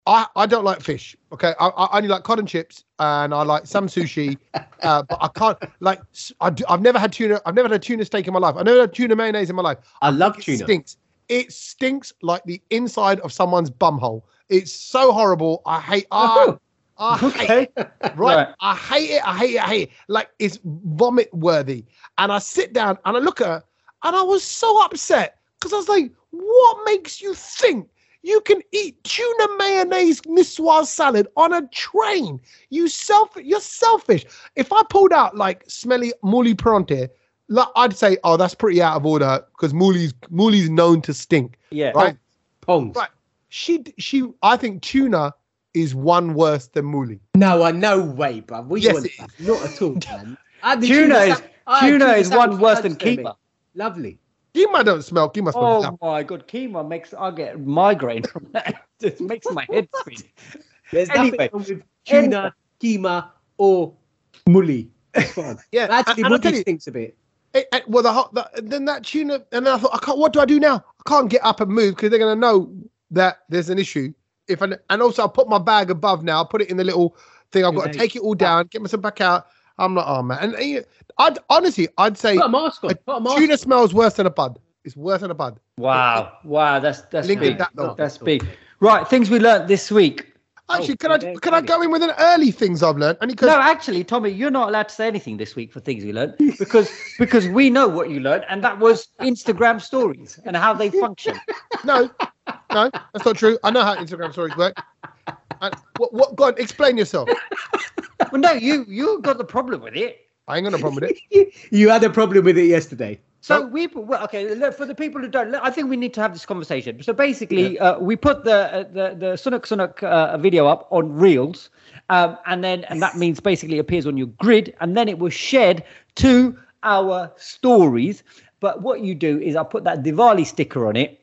I, I don't like fish. Okay, I, I only like cod and chips, and I like some sushi, [laughs] uh, but I can't like. I do, I've never had tuna. I've never had a tuna steak in my life. I've never had tuna mayonnaise in my life. I love tuna. It stinks. It stinks like the inside of someone's bumhole. It's so horrible. I hate. I, I hate Okay. [laughs] right? Right. I hate it. I hate it. I hate it. Like it's vomit worthy. And I sit down and I look at her and I was so upset because I was like, what makes you think you can eat tuna mayonnaise niswas salad on a train? You self you're selfish. If I pulled out like smelly muli pronte, like, I'd say, oh, that's pretty out of order because muli's muli's known to stink. Yeah. Right? Pongs. Right. She she I think tuna is one worse than muli. No, uh, no way, bro. We Yes, want? it? Not at all, man. I had the Tuna is I had tuna is one worse than lunch there, mate. keema. Lovely. Keema don't smell. Keema smells. Oh my god, keema makes I get migraine from that. [laughs] It makes my head spin. There's Anyway. nothing wrong with tuna, keema, or mully. It's [laughs] fine. Yeah, Actually, and- and I'll tell mully you- stinks a bit. Eh, eh, well, the, the then that tuna, and then I thought, I can't. What do I do now? I can't get up and move because they're gonna know that there's an issue. If I, and also I put my bag above now. I put it in the little thing. I've got to take it all down, get myself back out. I'm like, oh man. And I'd honestly, I'd say Put a mask on. a Put a mask tuna smells worse than a bud. It's worse than a bud. Wow, wow, that's that's Link big. that. That's big. Right, things we learnt this week. Actually, Oh, can I can I go in with an early things I've learned? And because No, actually, Tommy, you're not allowed to say anything this week for things we learnt because [laughs] because we know what you learnt, and that was Instagram stories and how they function. no, no, that's not true. I know how Instagram stories work. And what? What? Go on, explain yourself. Well, no, you you got the problem with it. I ain't got no problem with it. [laughs] you, you had a problem with it yesterday. So Nope. we well, okay look, for the people who don't. I think we need to have this conversation. So basically, uh, we put the uh, the the Sunak Sunak uh, video up on Reels, um, and then and that means basically appears on your grid, and then it was shared to our stories. But what you do is I put that Diwali sticker on it,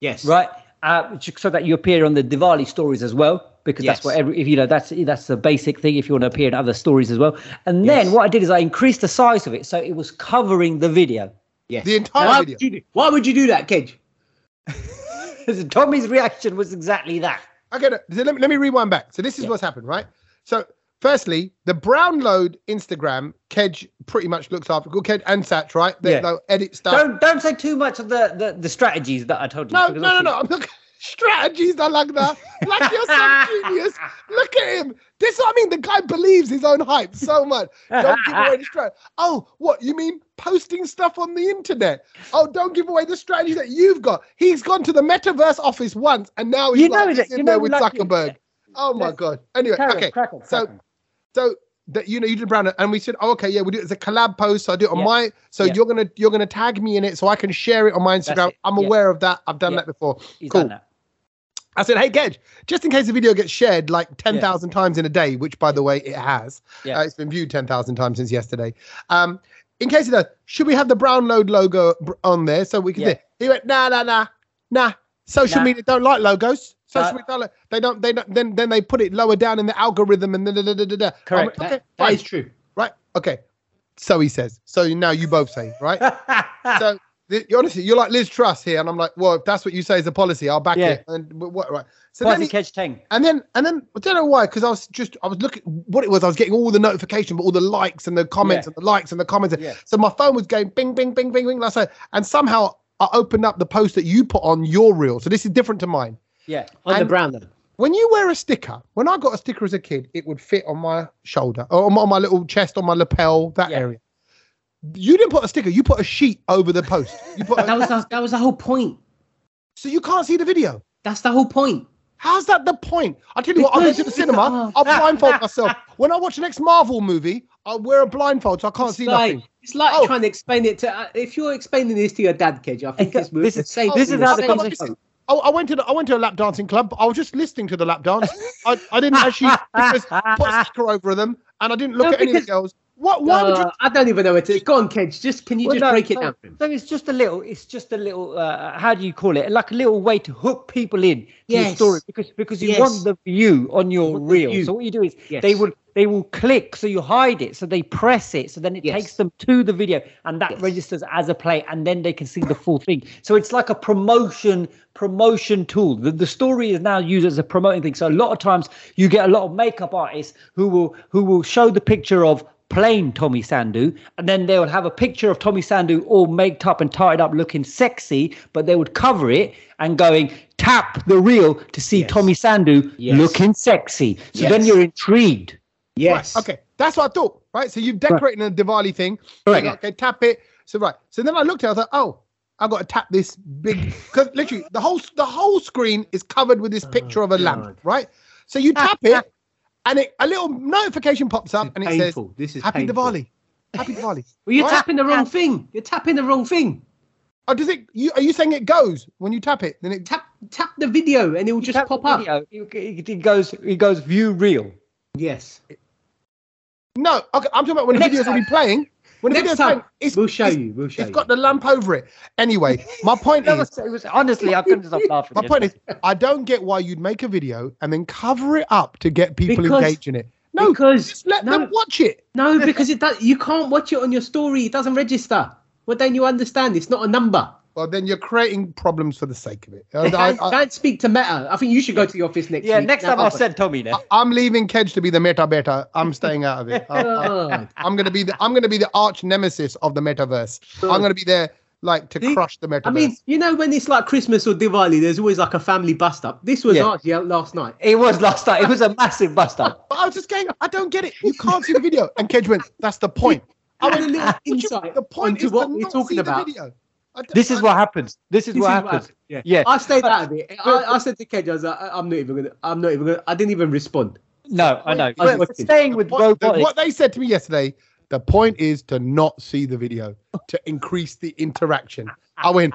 Yes. right? Uh, so that you appear on the Diwali stories as well, because that's what every if you know that's that's the basic thing. If you want to appear in other stories as well, and then Yes. what I did is I increased the size of it so it was covering the video. Yes. The entire why video. Would you do, why would you do that, Kej? [laughs] Tommy's reaction was exactly that. Okay, so let, me, let me rewind back. So this is Yeah. what's happened, right? So firstly, the Brownload Instagram, Kej pretty much looks after good Kej and Sach, right? They, Yeah. They'll edit stuff. Don't don't say too much of the the, the strategies that I told you. no, because no, no, no. I'm not strategies. I like that. Like you're some [laughs] genius. Look at him. This is what I mean. The guy believes his own hype so much. Don't give away the [laughs] strat. Oh, what you mean? Posting stuff on the internet. Oh, don't give away the strategy that you've got. He's gone to the metaverse office once, and now he's You know like that- sitting you there know with like- Zuckerberg. Oh my god. Anyway, okay. crack on, so- So that you know you did brown and we said, oh, okay, yeah, we do it as a collab post. So I do it on Yeah. my. So Yeah. you're gonna you're gonna tag me in it so I can share it on my Instagram. I'm yeah. aware of that. I've done that before. He's cool. done that. I said, hey, Kej, just in case the video gets shared like 10,000 times in a day, which by the way, it has. Yeah. Uh, it's been viewed 10,000 times since yesterday. Um, in case it does, should we have the brown load logo on there so we can Yeah. He went, nah, nah, nah, nah. Social Nah. media don't like logos. Social media they don't, they don't, then, then they put it lower down in the algorithm and da, da, da, da, da. Correct. That- okay, that fine. is true. right. Okay. So he says. So now you both say, right? [laughs] so th- honestly, you're like Liz Truss here, and I'm like, well, if that's what you say is a policy, I'll back Yeah. it. And what, right? So then he, catch Teng. and then and then I don't know why, because I was just I was looking what it was. I was getting all the notification, but all the likes and the comments Yeah. and the likes and the comments. Yeah. So my phone was going bing, bing, bing, bing, bing. Like said, and somehow I opened up the post that you put on your reel. So this is different to mine. Yeah. On the brown though. When you wear a sticker, when I got a sticker as a kid, it would fit on my shoulder or on my, on my little chest, on my lapel, that Yeah. area. You didn't put a sticker. You put a sheet over the post. You put [laughs] That was the, that was the whole point. so you can't see the video. That's the whole point. How's that the point? I'll tell you what, I'll go to the Because- cinema, I'll blindfold [laughs] myself. When I watch the next Marvel movie, I'll wear a blindfold so I can't It's see like, nothing. It's like Oh. trying to explain it to. Uh, if you're explaining this to your dad, Kej, I think [laughs] it's This the same. this is how the same conversation- Oh, I went to the, I went to a lap dancing club. I was just listening to the lap dance. I, I didn't actually [laughs] put a sticker over them, and I didn't look No, at any of the girls. What? Why would you? Uh, I don't even know what to. Go on, Kej. Just can you Well, just no, break it so- down for him? So it's just a little, it's just a little, uh, how do you call it? Like a little way to hook people in to your story because because you Yes. want the view on your Want reel. view. So what you do is Yes. they will they will click, so you hide it, so they press it, so then it Yes. takes them to the video, and that Yes. registers as a play, and then they can see the full thing. So it's like a promotion promotion tool. The, the story is now used as a promoting thing. So a lot of times you get a lot of makeup artists who will who will show the picture of plain Tommy Sandhu, and then they would have a picture of Tommy Sandhu all made up and tied up looking sexy, but they would cover it and going tap the reel to see Yes. Tommy Sandhu Yes. looking sexy. So then you're intrigued. Yes. Right, okay, that's what I thought. Right. So you've decorated a Diwali thing. Correct. You go, Okay, tap it. So right. So then I looked at. it, I thought, oh, I've got to tap this big [laughs] because literally the whole the whole screen is covered with this oh, picture of a lamp. Right. So you tap [laughs] it, and it a little notification pops up, and it says. This is "Happy painful. Diwali." Happy Diwali. [laughs] Well, you're Right? tapping the wrong thing. You're tapping the wrong thing. Oh, does it? You are you saying it goes when you tap it? Then it Tap tap the video and it will You just pop up. it, it- it goes it goes view reel. Yes. no. Okay, I'm talking about when the Next video's already playing. When Next time, it's, We'll show it's, you. We'll show it's you. got the lamp over it. Anyway, my point [laughs] is, was, was honestly I couldn't stop laughing. my point is, I don't get why you'd make a video and then cover it up to get people Because- engaged in it. No, because just let no, them watch it. no, because it does. You can't watch it on your story. It doesn't register. Well, then you understand. It's not a number. Well, then you're creating problems for the sake of it. [laughs] I, Don't, I, don't speak to Meta. I think you should go to the office next yeah, week. next Now, time I'll send Tommy there. am leaving Kej to be the meta beta. I'm staying out of it. [laughs] I, God. am gonna be the I'm gonna be the arch nemesis of the metaverse. I'm gonna be there like to See, crush the metaverse. I mean, you know, when it's like Christmas or Diwali, there's always like a family bust up. This was Yeah. ours last night. It was last night. It was a massive bust up. but I was just going. I don't get it. You can't see the video. And Kej went. That's the point. [laughs] I want a little "What you- insight the point onto is what to we're not talking see about. The video. I d- This is I- what happens. This is This what is happens. happened. Yeah. Yeah. I stayed uh, out of it. I, I said to Kej, I was like, I'm not even gonna. I'm not even gonna. I didn't even respond. No, I know. I was staying with what, the- robotics. what they said to me yesterday, the point is to not see the video to increase the interaction. I went,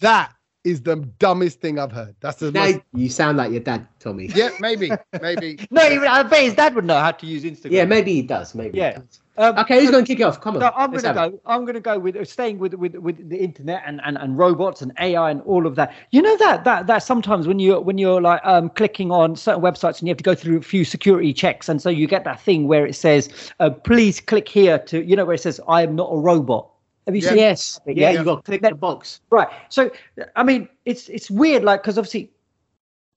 that is the dumbest thing I've heard. That's the Now most, you sound like your dad, Tommy. yeah, maybe, maybe. [laughs] No, even- I bet his dad would know how to use Instagram. Yeah, maybe he does. Maybe. he Yeah. does. Um, Okay, who's going to kick it off? Come on. So I'm gonna have it. go. I'm gonna go with staying with with with the internet and, and and robots and AI and all of that. You know that that that sometimes when you when you're like um clicking on certain websites and you have to go through a few security checks and so you get that thing where it says uh, please click here to you know where it says I am not a robot. Have you Yeah. seen? Yes. Yeah. Yeah, you got to click the box. Right. So, I mean, it's it's weird, like because obviously,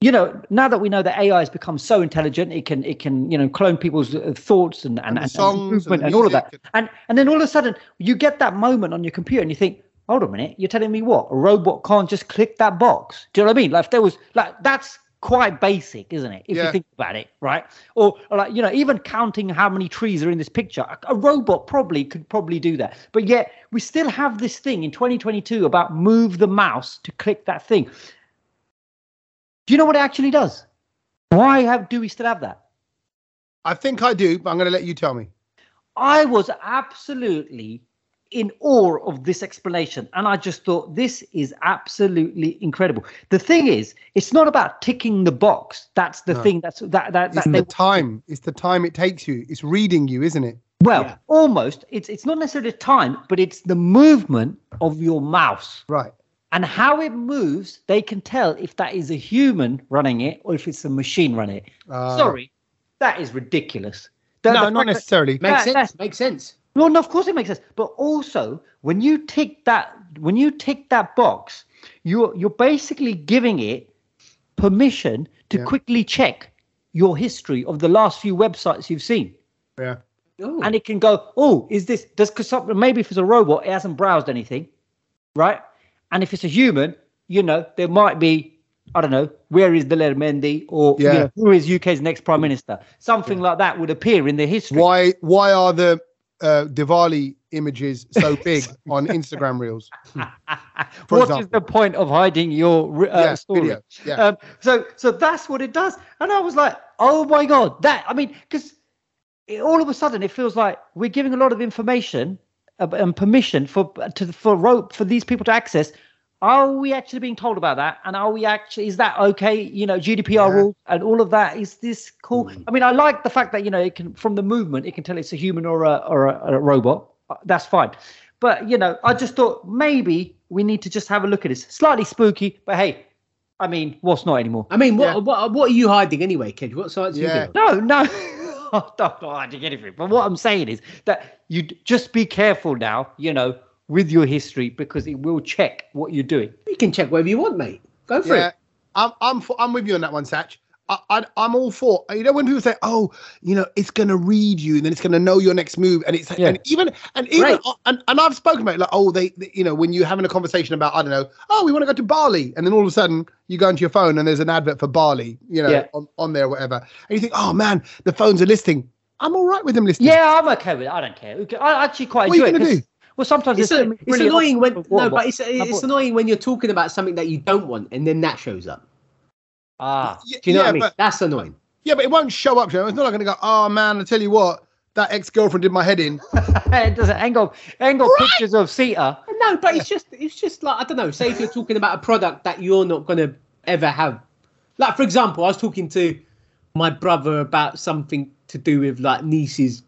you know, now that we know that AI has become so intelligent, it can it can you know clone people's uh, thoughts and and, And and, songs and movement the and, all of that, and and then all of a sudden you get that moment on your computer and you think. Hold on a minute, you're telling me what? A robot can't just click that box. Do you know what I mean? Like if there was like that's quite basic, isn't it? If Yeah. you think about it, right? Or, or like you know, even counting how many trees are in this picture, a, a robot probably could probably do that. But yet we still have this thing in 2022 about move the mouse to click that thing. Do you know what it actually does? Why have do we still have that? I think I do, but I'm going to let you tell me. I was absolutely in awe of this explanation. And I just thought this is absolutely incredible. The thing is, it's not about ticking the box. That's the No. thing that's that that, It's that the they time. It's the time it takes you. It's reading you, isn't it? well, Yeah. almost. It's it's not necessarily time, but it's the movement of your mouse. Right. And how it moves, they can tell if that is a human running it or if it's a machine running it. Uh, Sorry, that is ridiculous. The- No, the not fact that- necessarily. Makes sense. Makes sense. No, no, of course it makes sense. But also, when you tick that, when you tick that box, you're you're basically giving it permission to Yeah. quickly check your history of the last few websites you've seen, Yeah. Oh. and it can go, oh, is this does because maybe if it's a robot, it hasn't browsed anything, right? And if it's a human, you know, there might be. I don't know, where is Daler Mehndi or you Yeah. know, who is UK's next prime minister? Something like that would appear in the history. Why? Why are the uh, Diwali images so [laughs] big on Instagram reels? [laughs] What is example. the point of hiding your uh, yeah, story? video. Yeah. Um, so, so that's what it does, and I was like, "Oh my god!" That I mean, because all of a sudden it feels like we're giving a lot of information uh, and permission for to for rope for these people to access. Are we actually being told about that? And are we actually is that okay? You know, GDPR Yeah. rules and all of that. Is this cool? Mm. I mean, I like the fact that you know it can from the movement it can tell it's a human or a or a, a robot. Uh, That's fine. But you know, I just thought maybe we need to just have a look at this. Slightly spooky, but hey, I mean, what's not anymore? I mean, what, Yeah. what what are you hiding anyway, kid? What sites are you Yeah. doing? No, no, [laughs] I'm not hiding anything. But what I'm saying is that you just be careful now. You know, with your history because it will check what you're doing. You can check whatever you want, mate. Go for yeah. it. I'm I'm for, I'm with you on that one, Sach. I, I I'm all for you know when people say, oh, you know, it's gonna read you and then it's gonna know your next move and it's Yeah. and even and even Right. and, and I've spoken about it, like oh they, they- you know when you're having a conversation about I don't know oh we want to go to Bali and then all of a sudden you go into your phone and there's an advert for Bali you know Yeah. on, on there or whatever and you think oh man the phones are listing I'm all right with them listing Yeah, I'm okay with it. I don't care. Okay, I actually quite What are you enjoy it. Gonna 'cause- do? Well, sometimes It's, there's a, it's brilliant annoying when no, water but it's it's annoying when you're talking about something that you don't want and then that shows up. ah, Do you know yeah what I mean? but That's annoying. yeah but it won't show up Joe. it's not like gonna go oh man I tell you what that ex-girlfriend did my head in [laughs] it doesn't. angle angle ain't got pictures of Sita. No, but it's just it's just like I don't know. Say if you're talking about a product that you're not gonna ever have. Like for example, I was talking to my brother about something to do with like niece's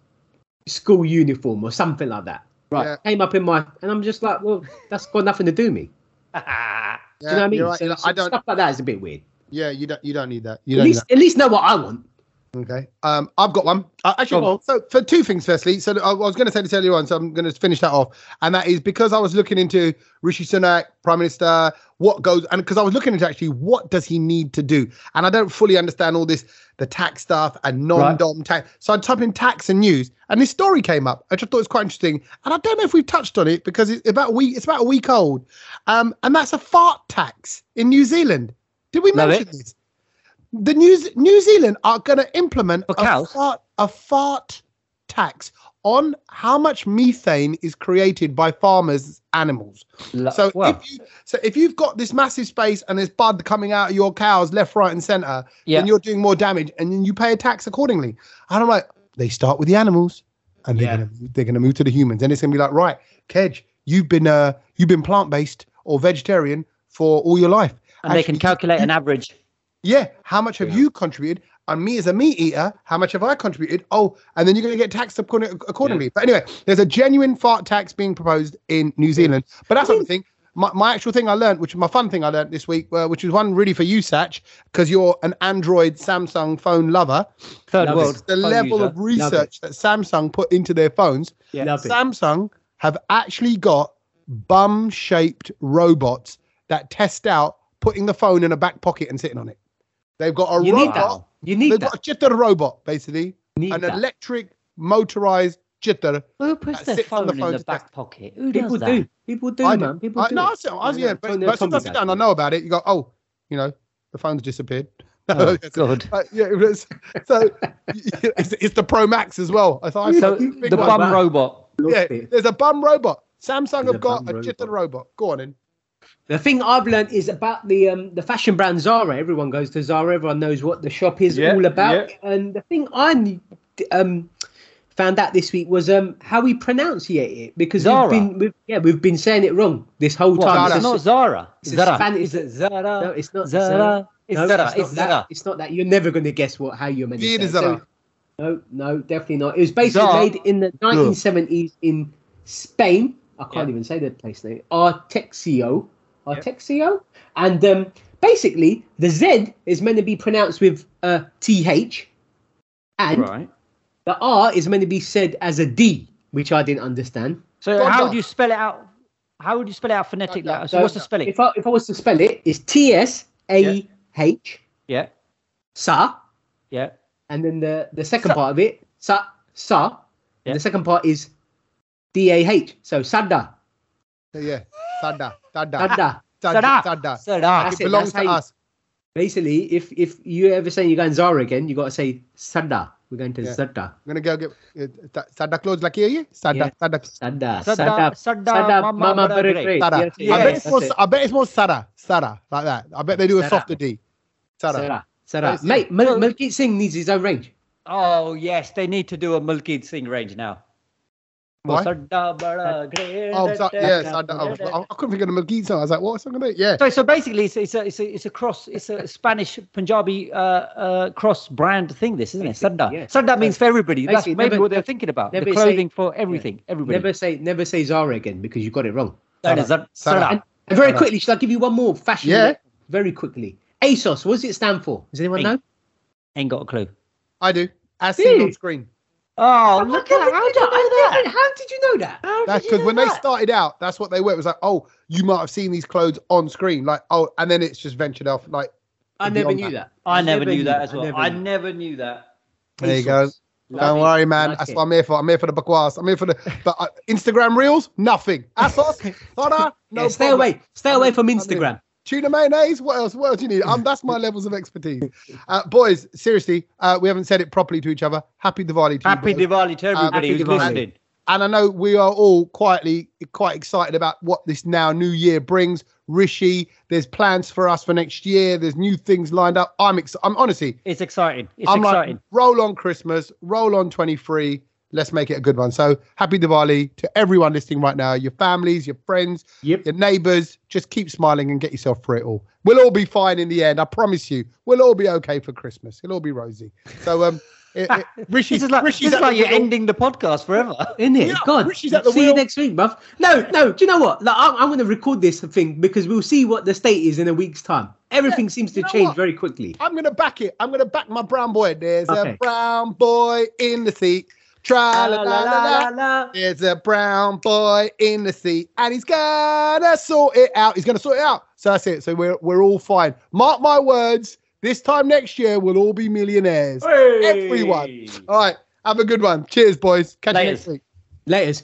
school uniform or something like that. Right. Yeah. Came up in my and I'm just like, well, that's got nothing to do me. yeah, [laughs] do you know what I mean? right. So, I don't stuff like that is a bit weird. yeah you don't you don't need that you At don't need least at least know what I want. Okay. Um, I've got one. Uh, actually, on. so for two things. Firstly, so I was going to say this earlier on, so I'm going to finish that off, and that is because I was looking into Rishi Sunak, Prime Minister, what goes, and because I was looking into actually what does he need to do, and I don't fully understand all this, the tax stuff and non-dom tax. So I typed in tax and news, and this story came up, which I thought was quite interesting, and I don't know if we've touched on it because it's about a week. It's about a week old, um, and that's a fart tax in New Zealand. Did we mention this? The New, New Zealand are going to implement a fart, a fart tax on how much methane is created by farmers' animals. Lo- So well, if you so if you've got this massive space and there's bud coming out of your cows left, right, and centre, Yeah. then you're doing more damage, and then you pay a tax accordingly. And I'm like, they start with the animals, and they're Yeah. gonna they're gonna move to the humans, and it's gonna be like, right, Kej, you've been uh you've been plant based or vegetarian for all your life, and they can calculate you- an average. Yeah. How much have Yeah. you contributed? And me as a meat eater, how much have I contributed? Oh, and then you're going to get taxed according- accordingly. But anyway, there's a genuine fart tax being proposed in New Zealand. But that's not the thing. My, my actual thing I learned, which is my fun thing I learned this week, uh, which is one really for you, Sach, because you're an Android Samsung phone lover. Third Love world. The level user. of research that Samsung put into their phones. Yeah. Love it. Samsung have actually got bum-shaped robots that test out putting the phone in a back pocket and sitting on it. They've got a You need robot. that. You need They've that. got a jitter robot, basically, need an that. electric motorized jitter. Who puts That their sits on phone in the back test. pocket? Who does People that? do. People do, I man. People I, do. no, I, it. see- I, was- Yeah, yeah, but, Antonio but sometimes I Tommy sit I know about it. You go, oh, you know, the phone's disappeared. Oh, [laughs] God. Uh, yeah, it was, so [laughs] it's, it's the Pro Max as well. I thought, So the bum robot. yeah, there's a bum robot. Samsung There's have a got a bum jitter robot. robot. Go on in. The thing I've learned is about the um the fashion brand Zara. Everyone goes to Zara. Everyone knows what the shop is Yeah, all about. yeah. And the thing I um found out this week was um how we pronunciate it because Zara? we've been we've, yeah we've been saying it wrong this whole What, time. Zara. It's not Zara. it's a Zara. Spanish- Is it Zara? No, it's not Zara. Zara. It's No, Zara. It's It's not, that. Zara. it's not that. You're never going to guess what how you're meant to say. it. Zara. So, no, no, definitely not. It was basically Zara. made in the 1970s in Spain. I can't Yeah. even say the place name. Arteixo. Arteixo. And um, basically, the Z is meant to be pronounced with a TH, and Right. the R is meant to be said as a D, which I didn't understand. So Dada. how would you spell it out? How would you spell it out phonetically? Dada. So what's the spelling? If I, if I was to spell it, it's T S A H, Yeah. Sa, Yeah. and then the, the second Sa- part of it, Sa, Sa, Yeah. and the second part is D A H. So Sada, Yeah, Sada, Sada, Sada. Sada, Sada. Sada. Sada. It it, belongs to us. Basically, if if you ever saying you're going Zara again, you got to say Sada. We're going to Yeah. Sada. I'm gonna go get uh, Sada clothes like here, yeah? Sada, Yeah. Sada. Sada. Sada. Sada. Mama. very Great. great. Sada. Yes, I yes, bet it's more. it. I bet it's more Sada, Sada, like that. I bet they do a Sada. softer D. Sada. Sada. Sada. Mate, Mal- Malkit Singh needs his own range. Oh yes, they need to do a Malkit Singh range now. Why? Sada bada great. Oh, so, yeah, I, I, I couldn't think of the McGee song. I was like, what's song about? Yeah. So, so basically, it's, it's a it's a it's a cross. It's a Spanish Punjabi uh, uh, cross brand thing. This isn't it? Sada. Yeah. Sada means for everybody. That's Basically, maybe never- what they're thinking about. The never say- clothing for everything. Everybody. Never say never say Zara again because you got it wrong. That is Sada. Sada. Sada. And, and very Sada. quickly, should I give you one more fashion? Yeah. Very quickly. ASOS. What does it stand for? Does anyone Hey. know? Ain't got a clue. I do. As Do seen on screen. Oh, How look at you how know did you know that? that? How did you know that? How That's did you because when know they started out, that's what they were. It was like, oh, you might have seen these clothes on screen, like, oh, and then it's just ventured off. Like, I never knew that. that. I never knew that as well. never I never knew that. there you go. Love Don't it. worry, man. Like That's it. what I'm here for. I'm here for the bakwas. I'm here for the but uh, Instagram reels. Nothing. Asos. [laughs] Sada. No. Yeah, stay problem. away. Stay away from Instagram. Tuna mayonnaise. What else? What else do you need? Um, that's my levels of expertise. Uh, boys, seriously, uh, we haven't said it properly to each other. Happy Diwali to Happy you. Diwali to everybody happy who's listening. And I know we are all quietly quite excited about what this now new year brings. Rishi, there's plans for us for next year. There's new things lined up. I'm ex- I'm honestly, It's exciting. It's I'm exciting. like, roll on Christmas, roll on 23. Let's make it a good one. So happy Diwali to everyone listening right now, your families, your friends, Yep. your neighbors. Just keep smiling and get yourself through it all. We'll all be fine in the end. I promise you. We'll all be okay for Christmas. It'll all be rosy. So um, [laughs] it, it, Rishi, this is like, Rishi's this is like you're wheel. ending the podcast forever. [laughs] Isn't it? Yeah, God. Richie's at the see you next week, buff. No, no. Do you know what? Like, I'm, I'm going to record this thing because we'll see what the state is in a week's time. Everything seems to change what? very quickly. I'm gonna back it. I'm gonna back my brown boy. There's a brown boy in the seat. Tra la la la la. There's a brown boy in the seat, and he's gonna sort it out. He's gonna sort it out. So that's it. So we're we're all fine. Mark my words. This time next year, we'll all be millionaires. Everyone. All right. Have a good one. Cheers, boys. Catch you Laters. next week. Laters.